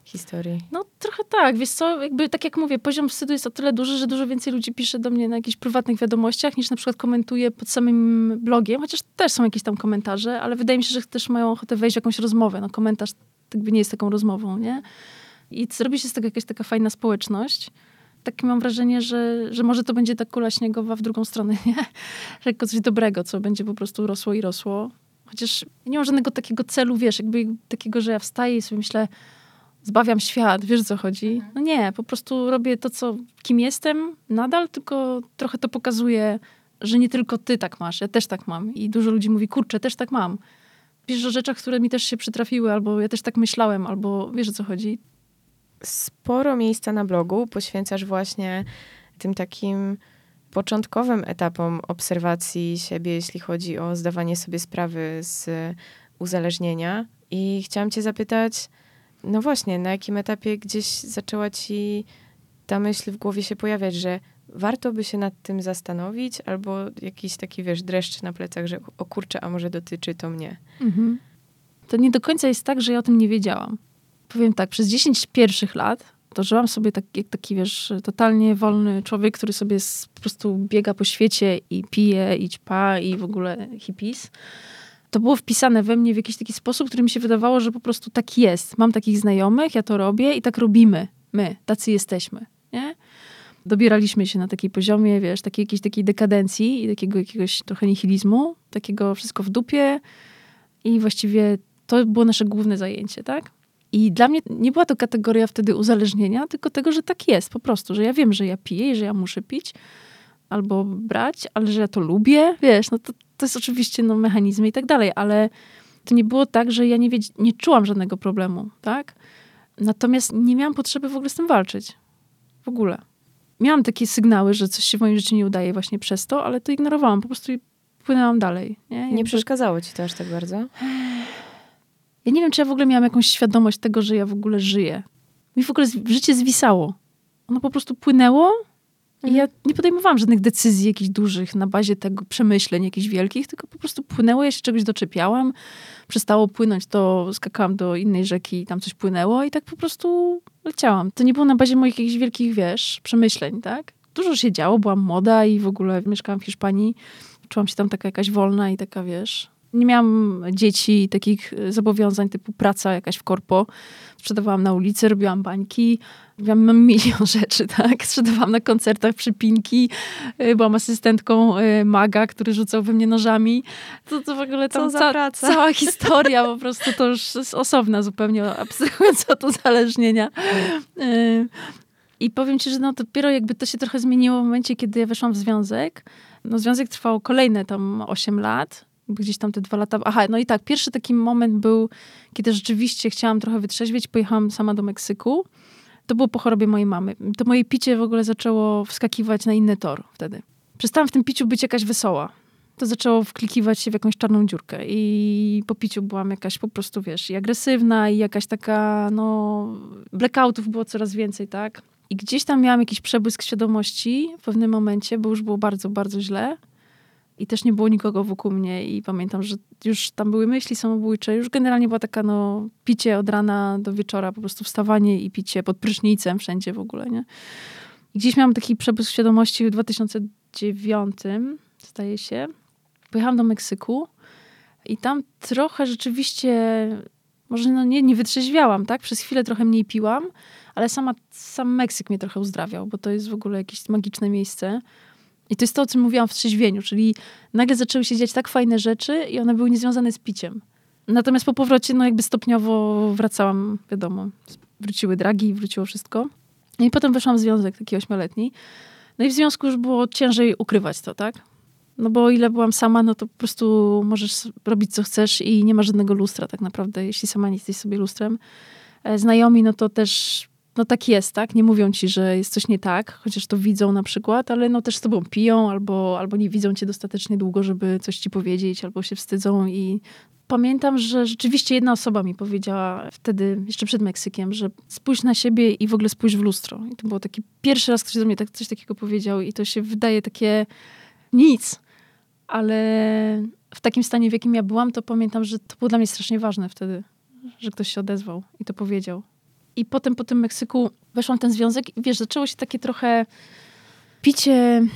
historii. No trochę tak, wiesz co, jakby tak jak mówię, poziom wstydu jest o tyle duży, że dużo więcej ludzi pisze do mnie na jakichś prywatnych wiadomościach, niż na przykład komentuje pod samym blogiem, chociaż też są jakieś tam komentarze, ale wydaje mi się, że też mają ochotę wejść w jakąś rozmowę. No komentarz jakby nie jest taką rozmową, nie? I zrobi się z tego jakaś taka fajna społeczność. Tak mam wrażenie, że, że może to będzie ta kula śniegowa w drugą stronę, nie? Że jako coś dobrego, co będzie po prostu rosło i rosło. Chociaż nie mam żadnego takiego celu, wiesz, jakby takiego, że ja wstaję i sobie myślę, zbawiam świat, wiesz o co chodzi? Mhm. No nie, po prostu robię to, co, kim jestem nadal, tylko trochę to pokazuje, że nie tylko ty tak masz, ja też tak mam. I dużo ludzi mówi, kurczę, też tak mam. Piszesz o rzeczach, które mi też się przytrafiły, albo ja też tak myślałem, albo wiesz o co chodzi. Sporo miejsca na blogu poświęcasz właśnie tym takim początkowym etapom obserwacji siebie, jeśli chodzi o zdawanie sobie sprawy z uzależnienia. I chciałam Cię zapytać, no właśnie, na jakim etapie gdzieś zaczęła Ci ta myśl w głowie się pojawiać, że warto by się nad tym zastanowić, albo jakiś taki, wiesz, dreszcz na plecach, że o kurczę, a może dotyczy to mnie. Mhm. To nie do końca jest tak, że ja o tym nie wiedziałam. Powiem tak, przez 10 pierwszych lat to żyłam sobie tak, jak taki, wiesz, totalnie wolny człowiek, który sobie po prostu biega po świecie i pije, i ćpa, i w ogóle hippies. To było wpisane we mnie w jakiś taki sposób, który mi się wydawało, że po prostu tak jest. Mam takich znajomych, ja to robię i tak robimy. My, tacy jesteśmy, nie? Dobieraliśmy się na takiej poziomie, wiesz, takiej jakiejś takiej dekadencji i takiego jakiegoś trochę nihilizmu, takiego wszystko w dupie i właściwie to było nasze główne zajęcie, tak? I dla mnie nie była to kategoria wtedy uzależnienia, tylko tego, że tak jest po prostu, że ja wiem, że ja piję i że ja muszę pić albo brać, ale że ja to lubię, wiesz, no to, to jest oczywiście no, mechanizmy i tak dalej, ale to nie było tak, że ja nie, wiedz- nie czułam żadnego problemu, tak? Natomiast nie miałam potrzeby w ogóle z tym walczyć. W ogóle miałam takie sygnały, że coś się w moim życiu nie udaje właśnie przez to, ale to ignorowałam, po prostu płynęłam dalej. Nie, nie przeszkadzało ci to aż tak bardzo? Ja nie wiem, czy ja w ogóle miałam jakąś świadomość tego, że ja w ogóle żyję. Mi w ogóle życie zwisało. Ono po prostu płynęło I ja nie podejmowałam żadnych decyzji jakichś dużych na bazie tego przemyśleń jakichś wielkich, tylko po prostu płynęło, ja się czegoś doczepiałam, przestało płynąć, to skakałam do innej rzeki i tam coś płynęło i tak po prostu leciałam. To nie było na bazie moich jakichś wielkich, wiesz, przemyśleń, tak? Dużo się działo, byłam młoda i w ogóle mieszkałam w Hiszpanii. Czułam się tam taka jakaś wolna i taka, wiesz, nie miałam dzieci, takich e, zobowiązań typu praca jakaś w korpo. Sprzedawałam na ulicy, robiłam bańki, robiłam milion rzeczy, tak? Sprzedawałam na koncertach przypinki, e, byłam asystentką e, maga, który rzucał we mnie nożami. To, to w ogóle tam ca cała historia po prostu to już jest osobna zupełnie, abstrahując od uzależnienia. I powiem ci, że no dopiero jakby to się trochę zmieniło w momencie, kiedy ja weszłam w związek. No związek trwał kolejne tam 8 lat gdzieś tam te dwa lata. Aha, no i tak, pierwszy taki moment był, kiedy rzeczywiście chciałam trochę wytrzeźwieć, pojechałam sama do Meksyku. To było po chorobie mojej mamy. To moje picie w ogóle zaczęło wskakiwać na inny tor wtedy. Przestałam w tym piciu być jakaś wesoła. To zaczęło wklikiwać się w jakąś czarną dziurkę i po piciu byłam jakaś po prostu, wiesz, i agresywna i jakaś taka, no, blackoutów było coraz więcej, tak? I gdzieś tam miałam jakiś przebłysk świadomości w pewnym momencie, bo już było bardzo, bardzo źle i też nie było nikogo wokół mnie i pamiętam, że już tam były myśli samobójcze, już generalnie była taka no picie od rana do wieczora, po prostu wstawanie i picie pod prysznicem wszędzie w ogóle, nie? I gdzieś miałam taki przebłysk świadomości w 2009, zdaje się. Pojechałam do Meksyku i tam trochę rzeczywiście, może no nie, nie wytrzeźwiałam, tak? Przez chwilę trochę mniej piłam, ale sama, sam Meksyk mnie trochę uzdrawiał, bo to jest w ogóle jakieś magiczne miejsce i to jest to, o czym mówiłam w trzeźwieniu, czyli nagle zaczęły się dziać tak fajne rzeczy i one były niezwiązane z piciem. Natomiast po powrocie, no jakby stopniowo wracałam, wiadomo, wróciły dragi, wróciło wszystko. I potem weszłam w związek taki ośmioletni. No i w związku już było ciężej ukrywać to, tak? No bo o ile byłam sama, no to po prostu możesz robić co chcesz i nie ma żadnego lustra tak naprawdę, jeśli sama nie jesteś sobie lustrem. E, znajomi, no to też no tak jest, tak? Nie mówią ci, że jest coś nie tak, chociaż to widzą na przykład, ale no też z tobą piją albo, albo nie widzą cię dostatecznie długo, żeby coś ci powiedzieć, albo się wstydzą i pamiętam, że rzeczywiście jedna osoba mi powiedziała wtedy, jeszcze przed Meksykiem, że spójrz na siebie i w ogóle spójrz w lustro. I to było taki pierwszy raz, ktoś do mnie tak, coś takiego powiedział i to się wydaje takie nic, ale w takim stanie, w jakim ja byłam, to pamiętam, że to było dla mnie strasznie ważne wtedy, że ktoś się odezwał i to powiedział. I potem po tym Meksyku weszłam w ten związek i wiesz, zaczęło się takie trochę picie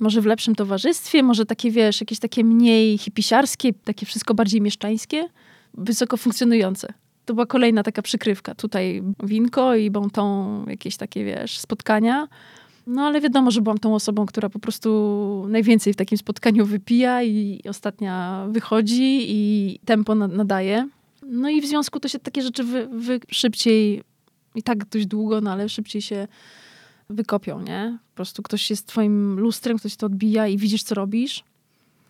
może w lepszym towarzystwie, może takie, wiesz, jakieś takie mniej hipisiarskie, takie wszystko bardziej mieszczańskie, wysoko funkcjonujące. To była kolejna taka przykrywka. Tutaj winko i bonton, jakieś takie, wiesz, spotkania. No ale wiadomo, że byłam tą osobą, która po prostu najwięcej w takim spotkaniu wypija i ostatnia wychodzi i tempo nadaje. No i w związku to się takie rzeczy wy, wy szybciej, i tak dość długo, no ale szybciej się wykopią, nie? Po prostu ktoś jest twoim lustrem, ktoś to odbija i widzisz, co robisz.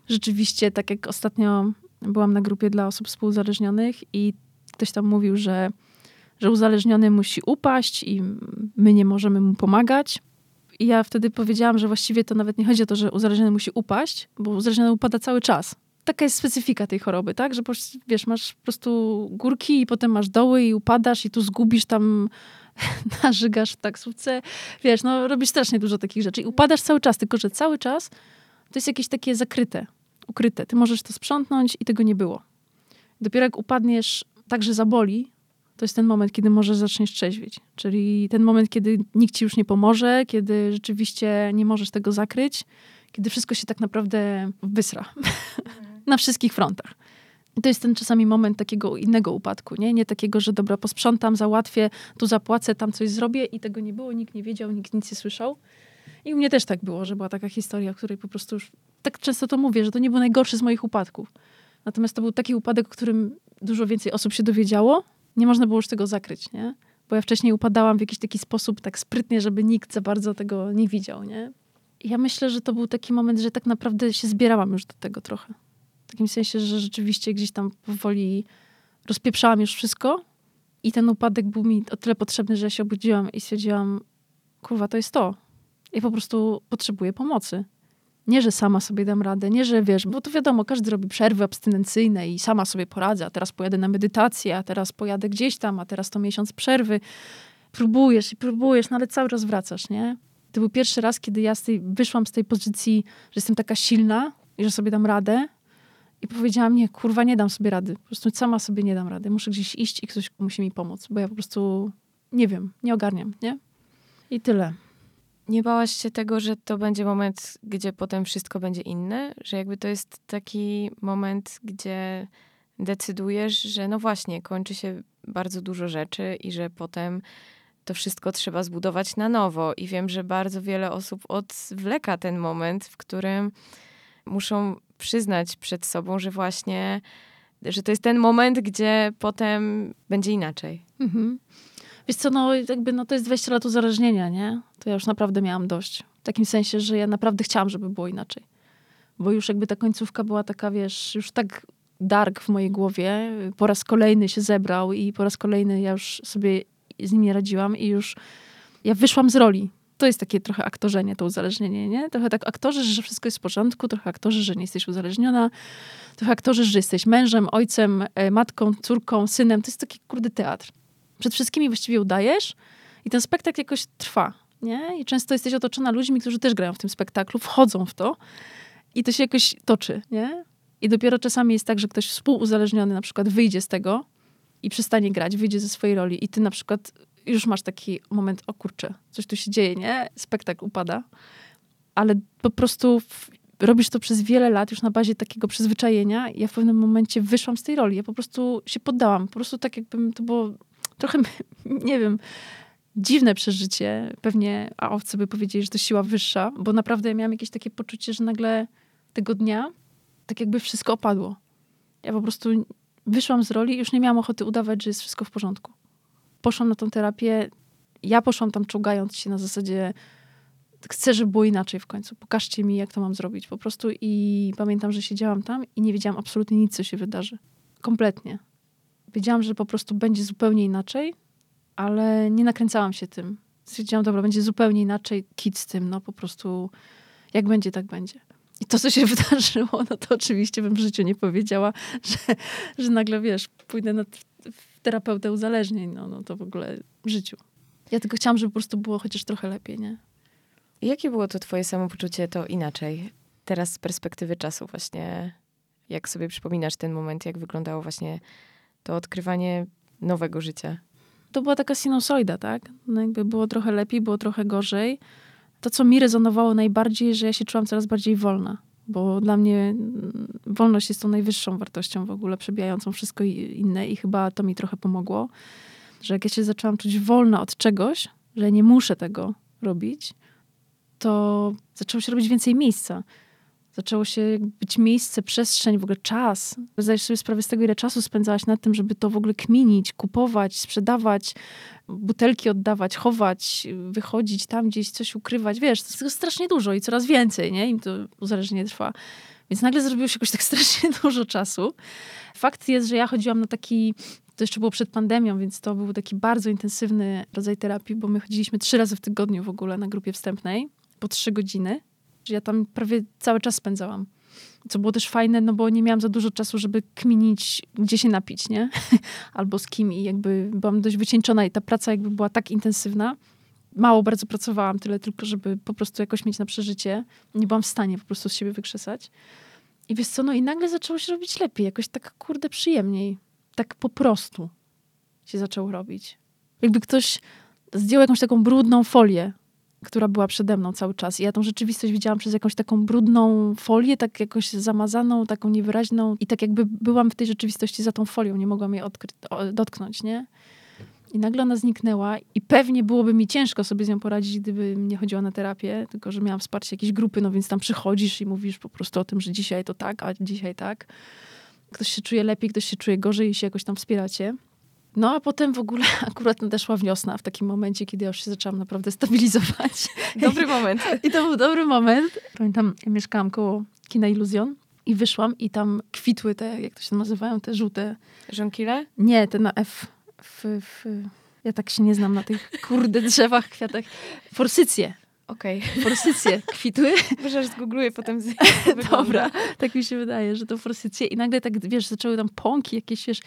Rzeczywiście, tak jak ostatnio byłam na grupie dla osób współzależnionych i ktoś tam mówił, że, że uzależniony musi upaść i my nie możemy mu pomagać. I ja wtedy powiedziałam, że właściwie to nawet nie chodzi o to, że uzależniony musi upaść, bo uzależniony upada cały czas taka jest specyfika tej choroby, tak? Że wiesz, masz po prostu górki i potem masz doły i upadasz i tu zgubisz tam nażygasz w taksówce. Wiesz, no robisz strasznie dużo takich rzeczy i upadasz cały czas, tylko że cały czas to jest jakieś takie zakryte, ukryte. Ty możesz to sprzątnąć i tego nie było. Dopiero jak upadniesz tak, że zaboli, to jest ten moment, kiedy możesz zaczniesz trzeźwieć. Czyli ten moment, kiedy nikt ci już nie pomoże, kiedy rzeczywiście nie możesz tego zakryć, kiedy wszystko się tak naprawdę wysra. na wszystkich frontach. I to jest ten czasami moment takiego innego upadku, nie? Nie takiego, że dobra, posprzątam, załatwię, tu zapłacę, tam coś zrobię i tego nie było, nikt nie wiedział, nikt nic nie słyszał. I u mnie też tak było, że była taka historia, której po prostu już tak często to mówię, że to nie był najgorszy z moich upadków. Natomiast to był taki upadek, o którym dużo więcej osób się dowiedziało. Nie można było już tego zakryć, nie? Bo ja wcześniej upadałam w jakiś taki sposób tak sprytnie, żeby nikt za bardzo tego nie widział, nie? I ja myślę, że to był taki moment, że tak naprawdę się zbierałam już do tego trochę. W takim sensie, że rzeczywiście gdzieś tam powoli rozpieprzałam już wszystko i ten upadek był mi o tyle potrzebny, że się obudziłam i stwierdziłam, kurwa, to jest to. Ja po prostu potrzebuję pomocy. Nie, że sama sobie dam radę, nie, że wiesz, bo to wiadomo, każdy robi przerwy abstynencyjne i sama sobie poradzę, a teraz pojadę na medytację, a teraz pojadę gdzieś tam, a teraz to miesiąc przerwy. Próbujesz i próbujesz, no ale cały czas wracasz, nie? to był pierwszy raz, kiedy ja z tej, wyszłam z tej pozycji, że jestem taka silna i że sobie dam radę. I powiedziałam, nie, kurwa, nie dam sobie rady. Po prostu sama sobie nie dam rady. Muszę gdzieś iść i ktoś musi mi pomóc, bo ja po prostu nie wiem, nie ogarniam, nie? I tyle. Nie bałaś się tego, że to będzie moment, gdzie potem wszystko będzie inne? Że jakby to jest taki moment, gdzie decydujesz, że no właśnie, kończy się bardzo dużo rzeczy i że potem to wszystko trzeba zbudować na nowo. I wiem, że bardzo wiele osób odwleka ten moment, w którym muszą przyznać przed sobą, że właśnie, że to jest ten moment, gdzie potem będzie inaczej. Mhm. Wiesz co, no jakby no to jest 20 lat uzależnienia, nie? To ja już naprawdę miałam dość. W takim sensie, że ja naprawdę chciałam, żeby było inaczej. Bo już jakby ta końcówka była taka, wiesz, już tak dark w mojej głowie. Po raz kolejny się zebrał i po raz kolejny ja już sobie z nim nie radziłam i już ja wyszłam z roli. To jest takie trochę aktorzenie, to uzależnienie, nie? Trochę tak aktorzy, że wszystko jest w porządku, trochę aktorzy, że nie jesteś uzależniona, trochę aktorzy, że jesteś mężem, ojcem, e, matką, córką, synem. To jest taki kurde teatr. Przed wszystkimi właściwie udajesz i ten spektakl jakoś trwa, nie? I często jesteś otoczona ludźmi, którzy też grają w tym spektaklu, wchodzą w to i to się jakoś toczy, nie? I dopiero czasami jest tak, że ktoś współuzależniony na przykład wyjdzie z tego i przestanie grać, wyjdzie ze swojej roli i ty na przykład już masz taki moment, o kurczę, coś tu się dzieje, nie? Spektakl upada. Ale po prostu w, robisz to przez wiele lat, już na bazie takiego przyzwyczajenia. Ja w pewnym momencie wyszłam z tej roli. Ja po prostu się poddałam. Po prostu tak jakbym, to było trochę, nie wiem, dziwne przeżycie. Pewnie a owcy by powiedzieli, że to siła wyższa, bo naprawdę ja miałam jakieś takie poczucie, że nagle tego dnia tak jakby wszystko opadło. Ja po prostu wyszłam z roli i już nie miałam ochoty udawać, że jest wszystko w porządku. Poszłam na tą terapię. Ja poszłam tam czołgając się na zasadzie chcę, żeby było inaczej w końcu. Pokażcie mi, jak to mam zrobić. Po prostu i pamiętam, że siedziałam tam i nie wiedziałam absolutnie nic, co się wydarzy. Kompletnie. Wiedziałam, że po prostu będzie zupełnie inaczej, ale nie nakręcałam się tym. Stwierdziłam, dobra, będzie zupełnie inaczej, kit z tym, no po prostu jak będzie, tak będzie. I to, co się wydarzyło, no to oczywiście bym w życiu nie powiedziała, że, że nagle, wiesz, pójdę na terapeutę uzależnień, no, no to w ogóle w życiu. Ja tylko chciałam, żeby po prostu było chociaż trochę lepiej, nie? I jakie było to twoje samopoczucie to inaczej? Teraz z perspektywy czasu właśnie, jak sobie przypominasz ten moment, jak wyglądało właśnie to odkrywanie nowego życia? To była taka sinusoida, tak? No jakby było trochę lepiej, było trochę gorzej to, co mi rezonowało najbardziej, że ja się czułam coraz bardziej wolna, bo dla mnie mm, wolność jest tą najwyższą wartością w ogóle, przebijającą wszystko inne i chyba to mi trochę pomogło, że jak ja się zaczęłam czuć wolna od czegoś, że nie muszę tego robić, to zaczęło się robić więcej miejsca zaczęło się być miejsce, przestrzeń, w ogóle czas. Zdajesz sobie sprawę z tego, ile czasu spędzałaś na tym, żeby to w ogóle kminić, kupować, sprzedawać, butelki oddawać, chować, wychodzić tam gdzieś, coś ukrywać. Wiesz, to jest strasznie dużo i coraz więcej, nie? Im to uzależnienie trwa. Więc nagle zrobiło się jakoś tak strasznie dużo czasu. Fakt jest, że ja chodziłam na taki to jeszcze było przed pandemią, więc to był taki bardzo intensywny rodzaj terapii, bo my chodziliśmy trzy razy w tygodniu w ogóle na grupie wstępnej, po trzy godziny ja tam prawie cały czas spędzałam. Co było też fajne, no bo nie miałam za dużo czasu, żeby kminić, gdzie się napić, nie? Albo z kim i jakby byłam dość wycieńczona i ta praca jakby była tak intensywna. Mało bardzo pracowałam, tyle tylko, żeby po prostu jakoś mieć na przeżycie. Nie byłam w stanie po prostu z siebie wykrzesać. I wiesz co, no i nagle zaczęło się robić lepiej, jakoś tak kurde przyjemniej. Tak po prostu się zaczęło robić. Jakby ktoś zdjął jakąś taką brudną folię która była przede mną cały czas. I ja tą rzeczywistość widziałam przez jakąś taką brudną folię, tak jakoś zamazaną, taką niewyraźną. I tak jakby byłam w tej rzeczywistości za tą folią, nie mogłam jej dotknąć, nie? I nagle ona zniknęła i pewnie byłoby mi ciężko sobie z nią poradzić, gdybym nie chodziła na terapię, tylko że miałam wsparcie jakiejś grupy, no więc tam przychodzisz i mówisz po prostu o tym, że dzisiaj to tak, a dzisiaj tak. Ktoś się czuje lepiej, ktoś się czuje gorzej i się jakoś tam wspieracie. No a potem w ogóle akurat nadeszła wiosna w takim momencie, kiedy ja już się zaczęłam naprawdę stabilizować. Dobry moment. I to był dobry moment. Pamiętam, ja mieszkałam koło kina Iluzjon i wyszłam i tam kwitły te, jak to się nazywają, te żółte... Żonkile? Nie, te na F. F, F. Ja tak się nie znam na tych kurde drzewach, kwiatach. Forsycje. Okej. Okay. Forsycje kwitły. Może zgoogluję potem. Z... Dobra, tak mi się wydaje, że to forsycje. I nagle tak, wiesz, zaczęły tam pąki jakieś, wiesz,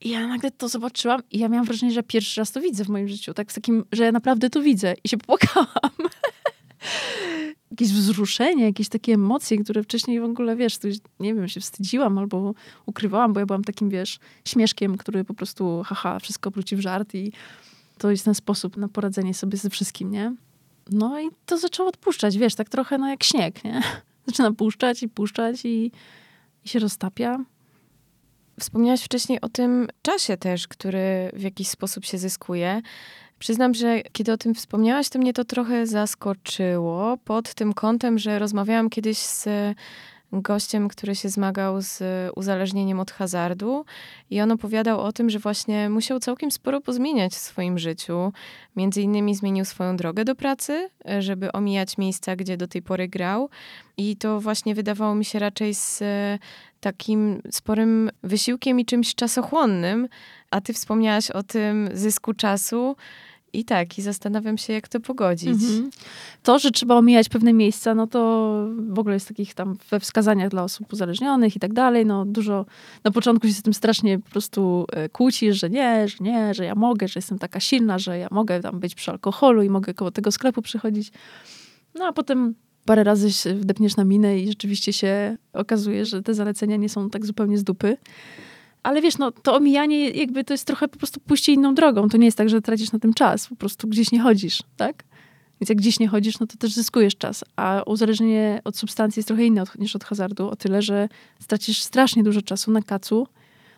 i ja nagle to zobaczyłam i ja miałam wrażenie, że pierwszy raz to widzę w moim życiu. Tak z takim, że ja naprawdę to widzę. I się popłakałam. jakieś wzruszenie, jakieś takie emocje, które wcześniej w ogóle, wiesz, nie wiem, się wstydziłam albo ukrywałam, bo ja byłam takim, wiesz, śmieszkiem, który po prostu, haha, wszystko obróci w żart i to jest ten sposób na poradzenie sobie ze wszystkim, nie? No i to zaczęło odpuszczać, wiesz, tak trochę no jak śnieg, nie? Zaczyna puszczać i puszczać i, i się roztapia. Wspomniałaś wcześniej o tym czasie też, który w jakiś sposób się zyskuje. Przyznam, że kiedy o tym wspomniałaś, to mnie to trochę zaskoczyło pod tym kątem, że rozmawiałam kiedyś z gościem, który się zmagał z uzależnieniem od hazardu i on opowiadał o tym, że właśnie musiał całkiem sporo pozmieniać w swoim życiu. Między innymi zmienił swoją drogę do pracy, żeby omijać miejsca, gdzie do tej pory grał. I to właśnie wydawało mi się raczej z takim sporym wysiłkiem i czymś czasochłonnym, a ty wspomniałaś o tym zysku czasu, i tak, i zastanawiam się, jak to pogodzić. Mhm. To, że trzeba omijać pewne miejsca, no to w ogóle jest takich tam we wskazaniach dla osób uzależnionych i tak dalej. No dużo, na początku się z tym strasznie po prostu e, kłócisz, że nie, że nie, że ja mogę, że jestem taka silna, że ja mogę tam być przy alkoholu i mogę koło tego sklepu przychodzić. No a potem parę razy się wdepniesz na minę i rzeczywiście się okazuje, że te zalecenia nie są tak zupełnie z dupy. Ale wiesz, no to omijanie jakby to jest trochę po prostu pójście inną drogą. To nie jest tak, że tracisz na tym czas, po prostu gdzieś nie chodzisz, tak? Więc jak gdzieś nie chodzisz, no to też zyskujesz czas. A uzależnienie od substancji jest trochę inne od, niż od hazardu, o tyle, że stracisz strasznie dużo czasu na kacu,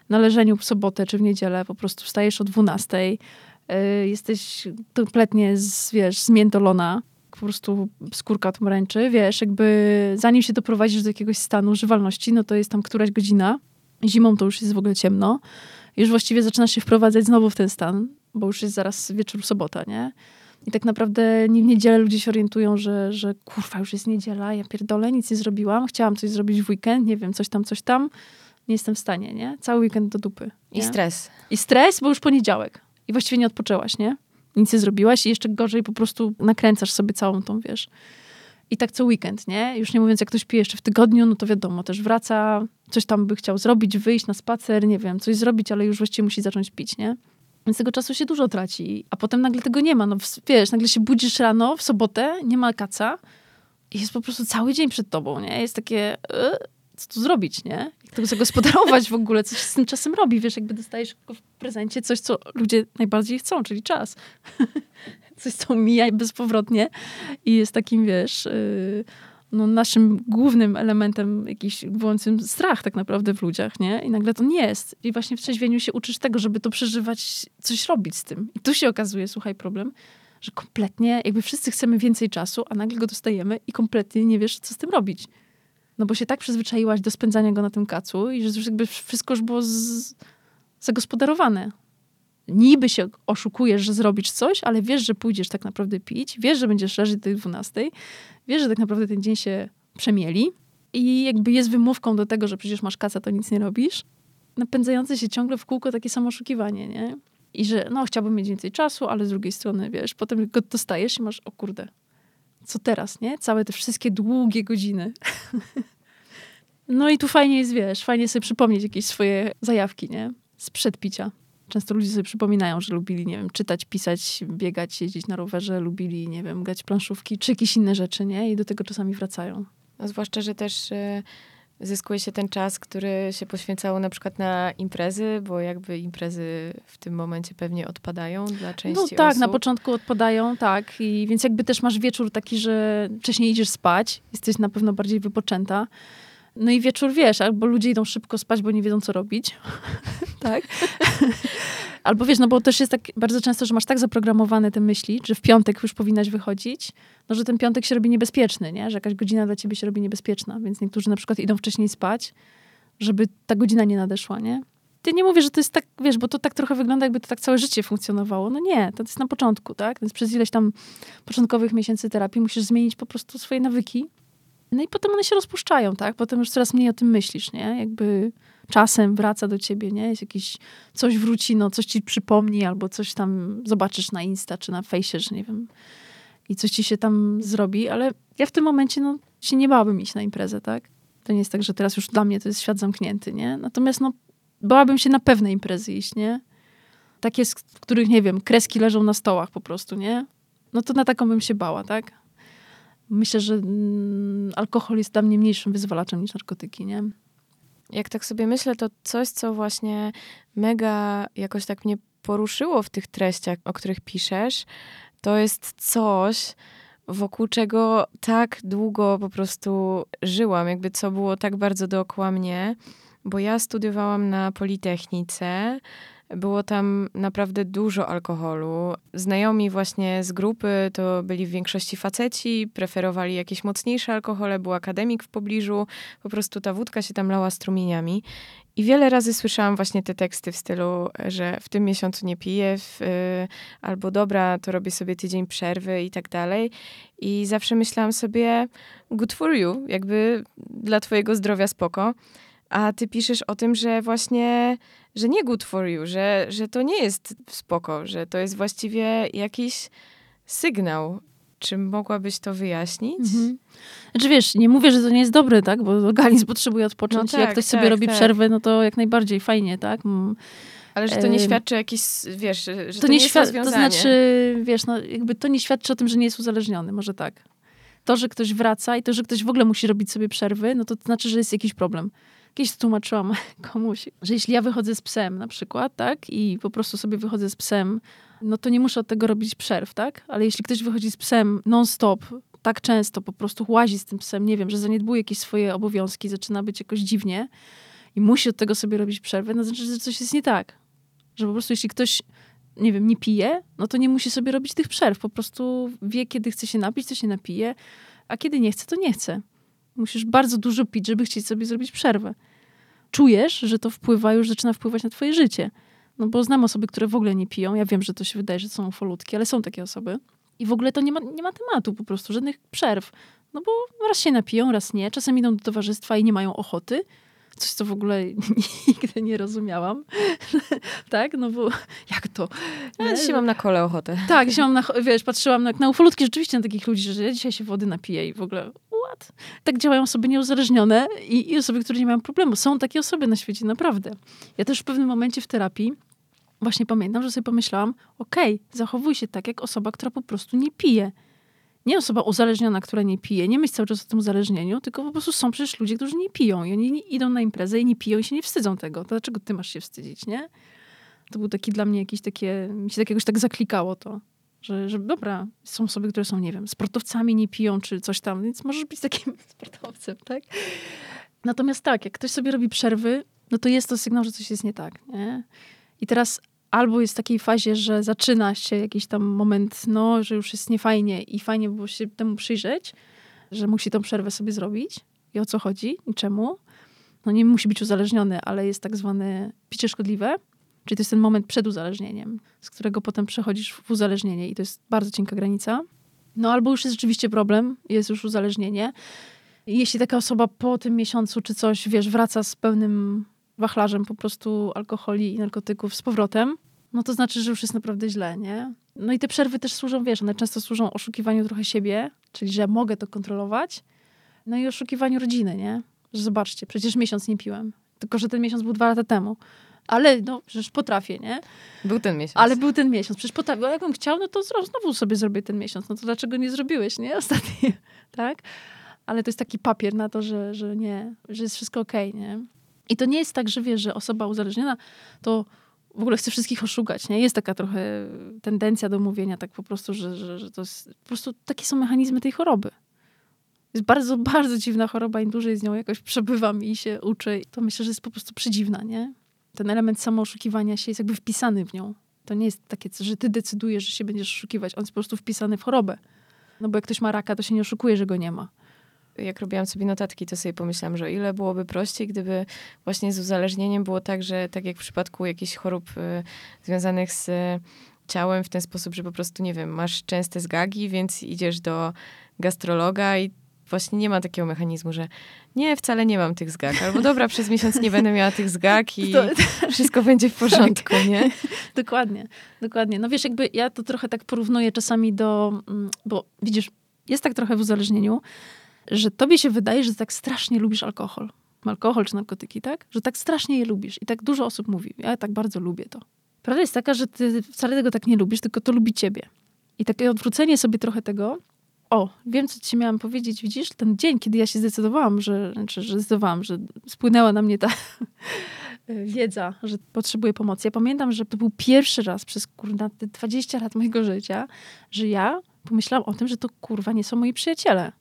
na leżeniu w sobotę czy w niedzielę, po prostu wstajesz o 12, yy, jesteś kompletnie, z, wiesz, zmiętolona, po prostu skórka pomarańczy, wiesz, jakby zanim się doprowadzisz do jakiegoś stanu używalności, no to jest tam któraś godzina, Zimą to już jest w ogóle ciemno. Już właściwie zaczyna się wprowadzać znowu w ten stan, bo już jest zaraz wieczór sobota, nie? I tak naprawdę nie w niedzielę ludzie się orientują, że, że kurwa, już jest niedziela, ja pierdolę, nic nie zrobiłam, chciałam coś zrobić w weekend, nie wiem, coś tam, coś tam. Nie jestem w stanie, nie? Cały weekend do dupy. Nie? I stres. I stres, bo już poniedziałek. I właściwie nie odpoczęłaś, nie? Nic nie zrobiłaś i jeszcze gorzej po prostu nakręcasz sobie całą tą, wiesz, i tak co weekend, nie? Już nie mówiąc, jak ktoś pije jeszcze w tygodniu, no to wiadomo, też wraca, coś tam by chciał zrobić, wyjść na spacer, nie wiem, coś zrobić, ale już właściwie musi zacząć pić, nie? Więc tego czasu się dużo traci, a potem nagle tego nie ma. No wiesz, nagle się budzisz rano w sobotę, nie ma kaca i jest po prostu cały dzień przed tobą, nie? Jest takie, yy, co tu zrobić, nie? Jak tego zagospodarować w ogóle, co się z tym czasem robi, wiesz, jakby dostajesz w prezencie coś, co ludzie najbardziej chcą, czyli czas. coś, co mija bezpowrotnie i jest takim, wiesz, yy, no, naszym głównym elementem jakiś wywołującym strach tak naprawdę w ludziach, nie? I nagle to nie jest. I właśnie w trzeźwieniu się uczysz tego, żeby to przeżywać, coś robić z tym. I tu się okazuje, słuchaj, problem, że kompletnie, jakby wszyscy chcemy więcej czasu, a nagle go dostajemy i kompletnie nie wiesz, co z tym robić. No bo się tak przyzwyczaiłaś do spędzania go na tym kacu i że jakby wszystko już było z... zagospodarowane niby się oszukujesz, że zrobisz coś, ale wiesz, że pójdziesz tak naprawdę pić, wiesz, że będziesz leżeć do tej 12, wiesz, że tak naprawdę ten dzień się przemieli i jakby jest wymówką do tego, że przecież masz kaca, to nic nie robisz. Napędzające się ciągle w kółko takie samo oszukiwanie, nie? I że no, chciałbym mieć więcej czasu, ale z drugiej strony, wiesz, potem go dostajesz i masz, o kurde, co teraz, nie? Całe te wszystkie długie godziny. no i tu fajnie jest, wiesz, fajnie sobie przypomnieć jakieś swoje zajawki, nie? Sprzed picia. Często ludzie sobie przypominają, że lubili, nie wiem, czytać, pisać, biegać, jeździć na rowerze, lubili, nie wiem, grać planszówki, czy jakieś inne rzeczy, nie? I do tego czasami wracają. Zwłaszcza, że też y, zyskuje się ten czas, który się poświęcało na przykład na imprezy, bo jakby imprezy w tym momencie pewnie odpadają dla części No tak, osób. na początku odpadają, tak. I więc jakby też masz wieczór taki, że wcześniej idziesz spać, jesteś na pewno bardziej wypoczęta. No i wieczór wiesz, albo ludzie idą szybko spać, bo nie wiedzą, co robić. tak? albo wiesz, no bo też jest tak bardzo często, że masz tak zaprogramowane te myśli, że w piątek już powinnaś wychodzić, no że ten piątek się robi niebezpieczny, nie? Że jakaś godzina dla ciebie się robi niebezpieczna. Więc niektórzy na przykład idą wcześniej spać, żeby ta godzina nie nadeszła, nie? Ty nie mówię, że to jest tak, wiesz, bo to tak trochę wygląda, jakby to tak całe życie funkcjonowało. No nie, to jest na początku, tak? Więc przez ileś tam początkowych miesięcy terapii musisz zmienić po prostu swoje nawyki, no i potem one się rozpuszczają, tak? Potem już coraz mniej o tym myślisz, nie? Jakby czasem wraca do ciebie, nie? Jest jakiś, coś wróci, no coś ci przypomni, albo coś tam zobaczysz na Insta czy na fejsie, że nie wiem, i coś ci się tam zrobi, ale ja w tym momencie, no, się nie bałabym iść na imprezę, tak? To nie jest tak, że teraz już dla mnie to jest świat zamknięty, nie? Natomiast, no, bałabym się na pewne imprezy iść, nie? Takie, w których, nie wiem, kreski leżą na stołach po prostu, nie? No to na taką bym się bała, tak? Myślę, że mm, alkohol jest dla mnie mniejszym wyzwalaczem niż narkotyki, nie? Jak tak sobie myślę, to coś, co właśnie mega jakoś tak mnie poruszyło w tych treściach, o których piszesz, to jest coś, wokół czego tak długo po prostu żyłam, jakby co było tak bardzo dookoła mnie, bo ja studiowałam na Politechnice. Było tam naprawdę dużo alkoholu. Znajomi właśnie z grupy to byli w większości faceci, preferowali jakieś mocniejsze alkohole, był akademik w pobliżu, po prostu ta wódka się tam lała strumieniami. I wiele razy słyszałam właśnie te teksty w stylu, że w tym miesiącu nie piję, w, y, albo dobra, to robię sobie tydzień przerwy i tak dalej. I zawsze myślałam sobie, good for you, jakby dla twojego zdrowia spoko. A ty piszesz o tym, że właśnie, że nie good for you, że, że to nie jest spoko, że to jest właściwie jakiś sygnał. Czy mogłabyś to wyjaśnić? Mhm. Znaczy wiesz, nie mówię, że to nie jest dobre, tak? Bo organizm potrzebuje odpocząć. No tak, jak ktoś tak, sobie robi tak. przerwę, no to jak najbardziej fajnie, tak? Ale że to nie świadczy jakiś, wiesz, że to, to nie, nie jest rozwiązanie. To znaczy, wiesz, no jakby to nie świadczy o tym, że nie jest uzależniony, może tak. To, że ktoś wraca i to, że ktoś w ogóle musi robić sobie przerwy, no to, to znaczy, że jest jakiś problem. Kiedyś tłumaczyłam komuś, że jeśli ja wychodzę z psem na przykład, tak, i po prostu sobie wychodzę z psem, no to nie muszę od tego robić przerw, tak? Ale jeśli ktoś wychodzi z psem non-stop, tak często, po prostu łazi z tym psem, nie wiem, że zaniedbuje jakieś swoje obowiązki, zaczyna być jakoś dziwnie i musi od tego sobie robić przerwę, no to znaczy, że coś jest nie tak. Że po prostu jeśli ktoś, nie wiem, nie pije, no to nie musi sobie robić tych przerw. Po prostu wie, kiedy chce się napić, to się napije, a kiedy nie chce, to nie chce. Musisz bardzo dużo pić, żeby chcieć sobie zrobić przerwę. Czujesz, że to wpływa, już zaczyna wpływać na twoje życie. No bo znam osoby, które w ogóle nie piją. Ja wiem, że to się wydaje, że są folutki, ale są takie osoby. I w ogóle to nie ma, nie ma tematu po prostu, żadnych przerw. No bo raz się napiją, raz nie. Czasem idą do towarzystwa i nie mają ochoty. Coś, co w ogóle nigdy nie rozumiałam. tak? No bo jak to? Ja dzisiaj mam na kole ochotę. Tak, dzisiaj mam na, wiesz, patrzyłam na, na ufolutki rzeczywiście na takich ludzi, że ja dzisiaj się wody napiję i w ogóle what? Tak działają osoby nieuzależnione i, i osoby, które nie mają problemu. Są takie osoby na świecie, naprawdę. Ja też w pewnym momencie w terapii właśnie pamiętam, że sobie pomyślałam, okej, okay, zachowuj się tak jak osoba, która po prostu nie pije. Nie osoba uzależniona, która nie pije, nie myśl cały czas o tym uzależnieniu, tylko po prostu są przecież ludzie, którzy nie piją i oni idą na imprezę i nie piją i się nie wstydzą tego. To dlaczego ty masz się wstydzić, nie? To był taki dla mnie jakiś takie, mi się tak jakoś tak zaklikało to. Że, że dobra, są osoby, które są, nie wiem, sportowcami, nie piją, czy coś tam, więc możesz być takim sportowcem, tak? Natomiast tak, jak ktoś sobie robi przerwy, no to jest to sygnał, że coś jest nie tak, nie? I teraz albo jest w takiej fazie, że zaczyna się jakiś tam moment, no, że już jest niefajnie i fajnie było się temu przyjrzeć, że musi tą przerwę sobie zrobić i o co chodzi i czemu. No nie musi być uzależniony, ale jest tak zwane picie szkodliwe, czyli to jest ten moment przed uzależnieniem, z którego potem przechodzisz w uzależnienie i to jest bardzo cienka granica. No albo już jest rzeczywiście problem, jest już uzależnienie. Jeśli taka osoba po tym miesiącu czy coś, wiesz, wraca z pełnym wachlarzem po prostu alkoholi i narkotyków z powrotem, no to znaczy, że już jest naprawdę źle, nie? No i te przerwy też służą, wiesz, one często służą oszukiwaniu trochę siebie, czyli że mogę to kontrolować, no i oszukiwaniu rodziny, nie? Że zobaczcie, przecież miesiąc nie piłem, tylko że ten miesiąc był dwa lata temu. Ale no, przecież potrafię, nie? Był ten miesiąc. Ale był ten miesiąc. Przecież potrafię. A jakbym chciał, no to znowu sobie zrobię ten miesiąc. No to dlaczego nie zrobiłeś, nie? Ostatnio, tak? Ale to jest taki papier na to, że, że nie, że jest wszystko okej, okay, nie? I to nie jest tak, że wiesz, że osoba uzależniona to w ogóle chce wszystkich oszukać, nie? Jest taka trochę tendencja do mówienia tak po prostu, że, że, że to jest, po prostu takie są mechanizmy tej choroby. Jest bardzo, bardzo dziwna choroba, im dłużej z nią jakoś przebywam i się uczę, to myślę, że jest po prostu przedziwna, nie? Ten element samooszukiwania się jest jakby wpisany w nią. To nie jest takie, że ty decydujesz, że się będziesz oszukiwać. On jest po prostu wpisany w chorobę. No bo jak ktoś ma raka, to się nie oszukuje, że go nie ma jak robiłam sobie notatki, to sobie pomyślałam, że o ile byłoby prościej, gdyby właśnie z uzależnieniem było tak, że tak jak w przypadku jakichś chorób y, związanych z ciałem w ten sposób, że po prostu, nie wiem, masz częste zgagi, więc idziesz do gastrologa i właśnie nie ma takiego mechanizmu, że nie, wcale nie mam tych zgag. Albo dobra, przez miesiąc nie będę miała tych zgag i to, wszystko będzie w porządku, tak. nie? dokładnie, dokładnie. No wiesz, jakby ja to trochę tak porównuję czasami do, mm, bo widzisz, jest tak trochę w uzależnieniu, że tobie się wydaje, że tak strasznie lubisz alkohol. Alkohol czy narkotyki, tak? Że tak strasznie je lubisz. I tak dużo osób mówi, ja tak bardzo lubię to. Prawda jest taka, że ty wcale tego tak nie lubisz, tylko to lubi ciebie. I takie odwrócenie sobie trochę tego, o, wiem, co ci miałam powiedzieć, widzisz, ten dzień, kiedy ja się zdecydowałam, że, znaczy, że zdecydowałam, że spłynęła na mnie ta wiedza, że potrzebuję pomocy. Ja pamiętam, że to był pierwszy raz przez, kurwa, te 20 lat mojego życia, że ja pomyślałam o tym, że to, kurwa, nie są moi przyjaciele.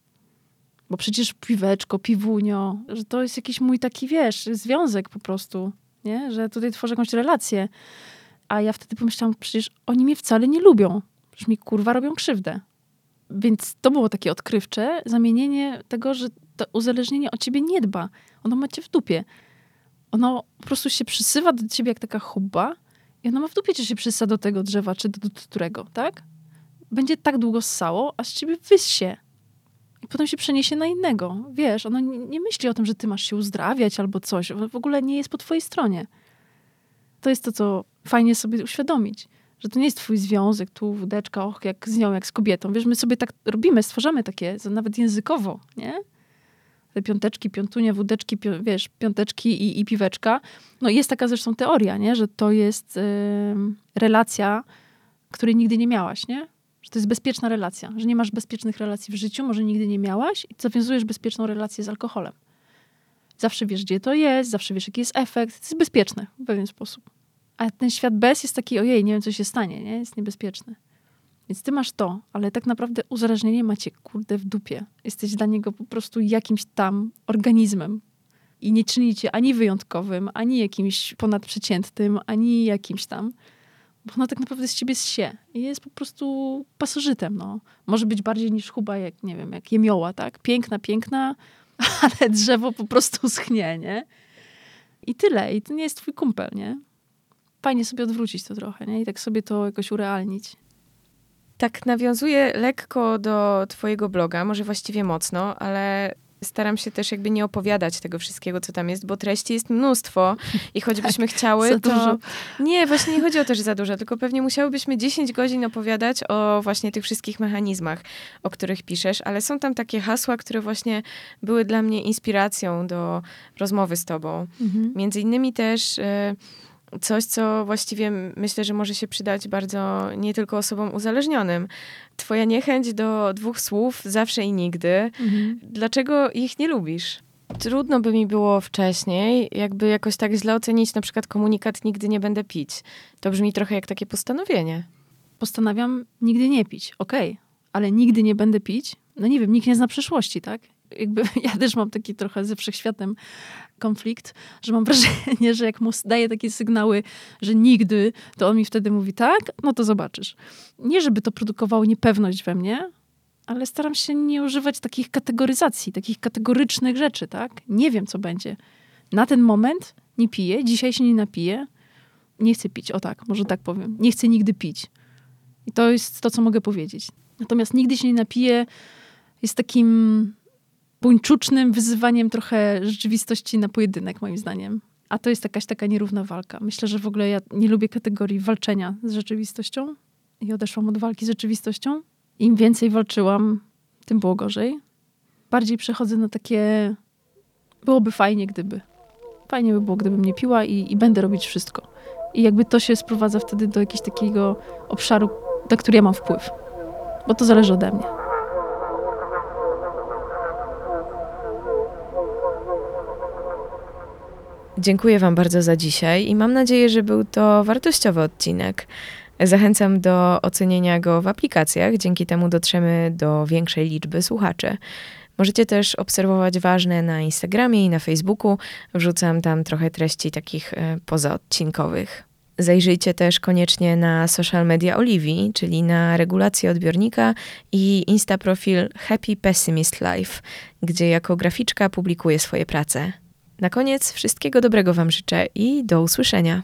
Bo przecież piweczko, piwunio, że to jest jakiś mój taki, wiesz, związek po prostu, nie? Że tutaj tworzę jakąś relację. A ja wtedy pomyślałam, przecież oni mnie wcale nie lubią. Przecież mi, kurwa, robią krzywdę. Więc to było takie odkrywcze zamienienie tego, że to uzależnienie o ciebie nie dba. Ono ma cię w dupie. Ono po prostu się przysywa do ciebie jak taka huba i ono ma w dupie, czy się przysyła do tego drzewa, czy do, do którego, tak? Będzie tak długo ssało, aż ciebie wyssie. I potem się przeniesie na innego. Wiesz, ono nie, nie myśli o tym, że ty masz się uzdrawiać albo coś. W ogóle nie jest po twojej stronie. To jest to, co fajnie sobie uświadomić że to nie jest twój związek, tu wódeczka, och, jak z nią, jak z kobietą. Wiesz, my sobie tak robimy, stwarzamy takie, nawet językowo, nie? Te piąteczki, piątunie, wódeczki, wiesz, piąteczki i, i piweczka. No jest taka zresztą teoria, nie? Że to jest yy, relacja, której nigdy nie miałaś, nie? Że to jest bezpieczna relacja, że nie masz bezpiecznych relacji w życiu, może nigdy nie miałaś i zawiązujesz bezpieczną relację z alkoholem. Zawsze wiesz, gdzie to jest, zawsze wiesz, jaki jest efekt. To jest bezpieczne w pewien sposób. A ten świat bez jest taki, ojej, nie wiem, co się stanie, nie? Jest niebezpieczny. Więc ty masz to, ale tak naprawdę uzależnienie macie, kurde, w dupie. Jesteś dla niego po prostu jakimś tam organizmem. I nie czynicie ani wyjątkowym, ani jakimś ponadprzeciętnym, ani jakimś tam. Bo ono tak naprawdę z ciebie się. I jest po prostu pasożytem, no. Może być bardziej niż chuba, jak, nie wiem, jak jemioła, tak? Piękna, piękna, ale drzewo po prostu schnie, nie? I tyle. I to nie jest twój kumpel, nie? Fajnie sobie odwrócić to trochę, nie? I tak sobie to jakoś urealnić. Tak nawiązuję lekko do twojego bloga, może właściwie mocno, ale staram się też jakby nie opowiadać tego wszystkiego, co tam jest, bo treści jest mnóstwo i choćbyśmy tak, chciały, za to... Dużo. Nie, właśnie nie chodzi o to, że za dużo, tylko pewnie musiałybyśmy 10 godzin opowiadać o właśnie tych wszystkich mechanizmach, o których piszesz, ale są tam takie hasła, które właśnie były dla mnie inspiracją do rozmowy z tobą. Mhm. Między innymi też... Y coś, co właściwie myślę, że może się przydać bardzo nie tylko osobom uzależnionym. Twoja niechęć do dwóch słów zawsze i nigdy. Mhm. Dlaczego ich nie lubisz? Trudno by mi było wcześniej, jakby jakoś tak źle ocenić na przykład komunikat nigdy nie będę pić. To brzmi trochę jak takie postanowienie. Postanawiam nigdy nie pić, okej, okay. ale nigdy nie będę pić. No nie wiem, nikt nie zna przyszłości, tak? Jakby ja też mam taki trochę ze wszechświatem konflikt, że mam wrażenie, że jak mu daję takie sygnały, że nigdy, to on mi wtedy mówi tak, no to zobaczysz. Nie, żeby to produkowało niepewność we mnie, ale staram się nie używać takich kategoryzacji, takich kategorycznych rzeczy, tak? Nie wiem, co będzie. Na ten moment nie piję, dzisiaj się nie napiję, nie chcę pić, o tak, może tak powiem. Nie chcę nigdy pić. I to jest to, co mogę powiedzieć. Natomiast nigdy się nie napiję jest takim buńczucznym wyzywaniem trochę rzeczywistości na pojedynek, moim zdaniem. A to jest jakaś taka nierówna walka. Myślę, że w ogóle ja nie lubię kategorii walczenia z rzeczywistością i odeszłam od walki z rzeczywistością. Im więcej walczyłam, tym było gorzej. Bardziej przechodzę na takie byłoby fajnie, gdyby. Fajnie by było, gdybym nie piła i, i będę robić wszystko. I jakby to się sprowadza wtedy do jakiegoś takiego obszaru, na który ja mam wpływ. Bo to zależy ode mnie. Dziękuję Wam bardzo za dzisiaj i mam nadzieję, że był to wartościowy odcinek. Zachęcam do ocenienia go w aplikacjach, dzięki temu dotrzemy do większej liczby słuchaczy. Możecie też obserwować ważne na Instagramie i na Facebooku. Wrzucam tam trochę treści takich e, pozaodcinkowych. Zajrzyjcie też koniecznie na social media Oliwii, czyli na regulację odbiornika i insta profil Happy Pessimist Life, gdzie jako graficzka publikuję swoje prace. Na koniec wszystkiego dobrego Wam życzę i do usłyszenia.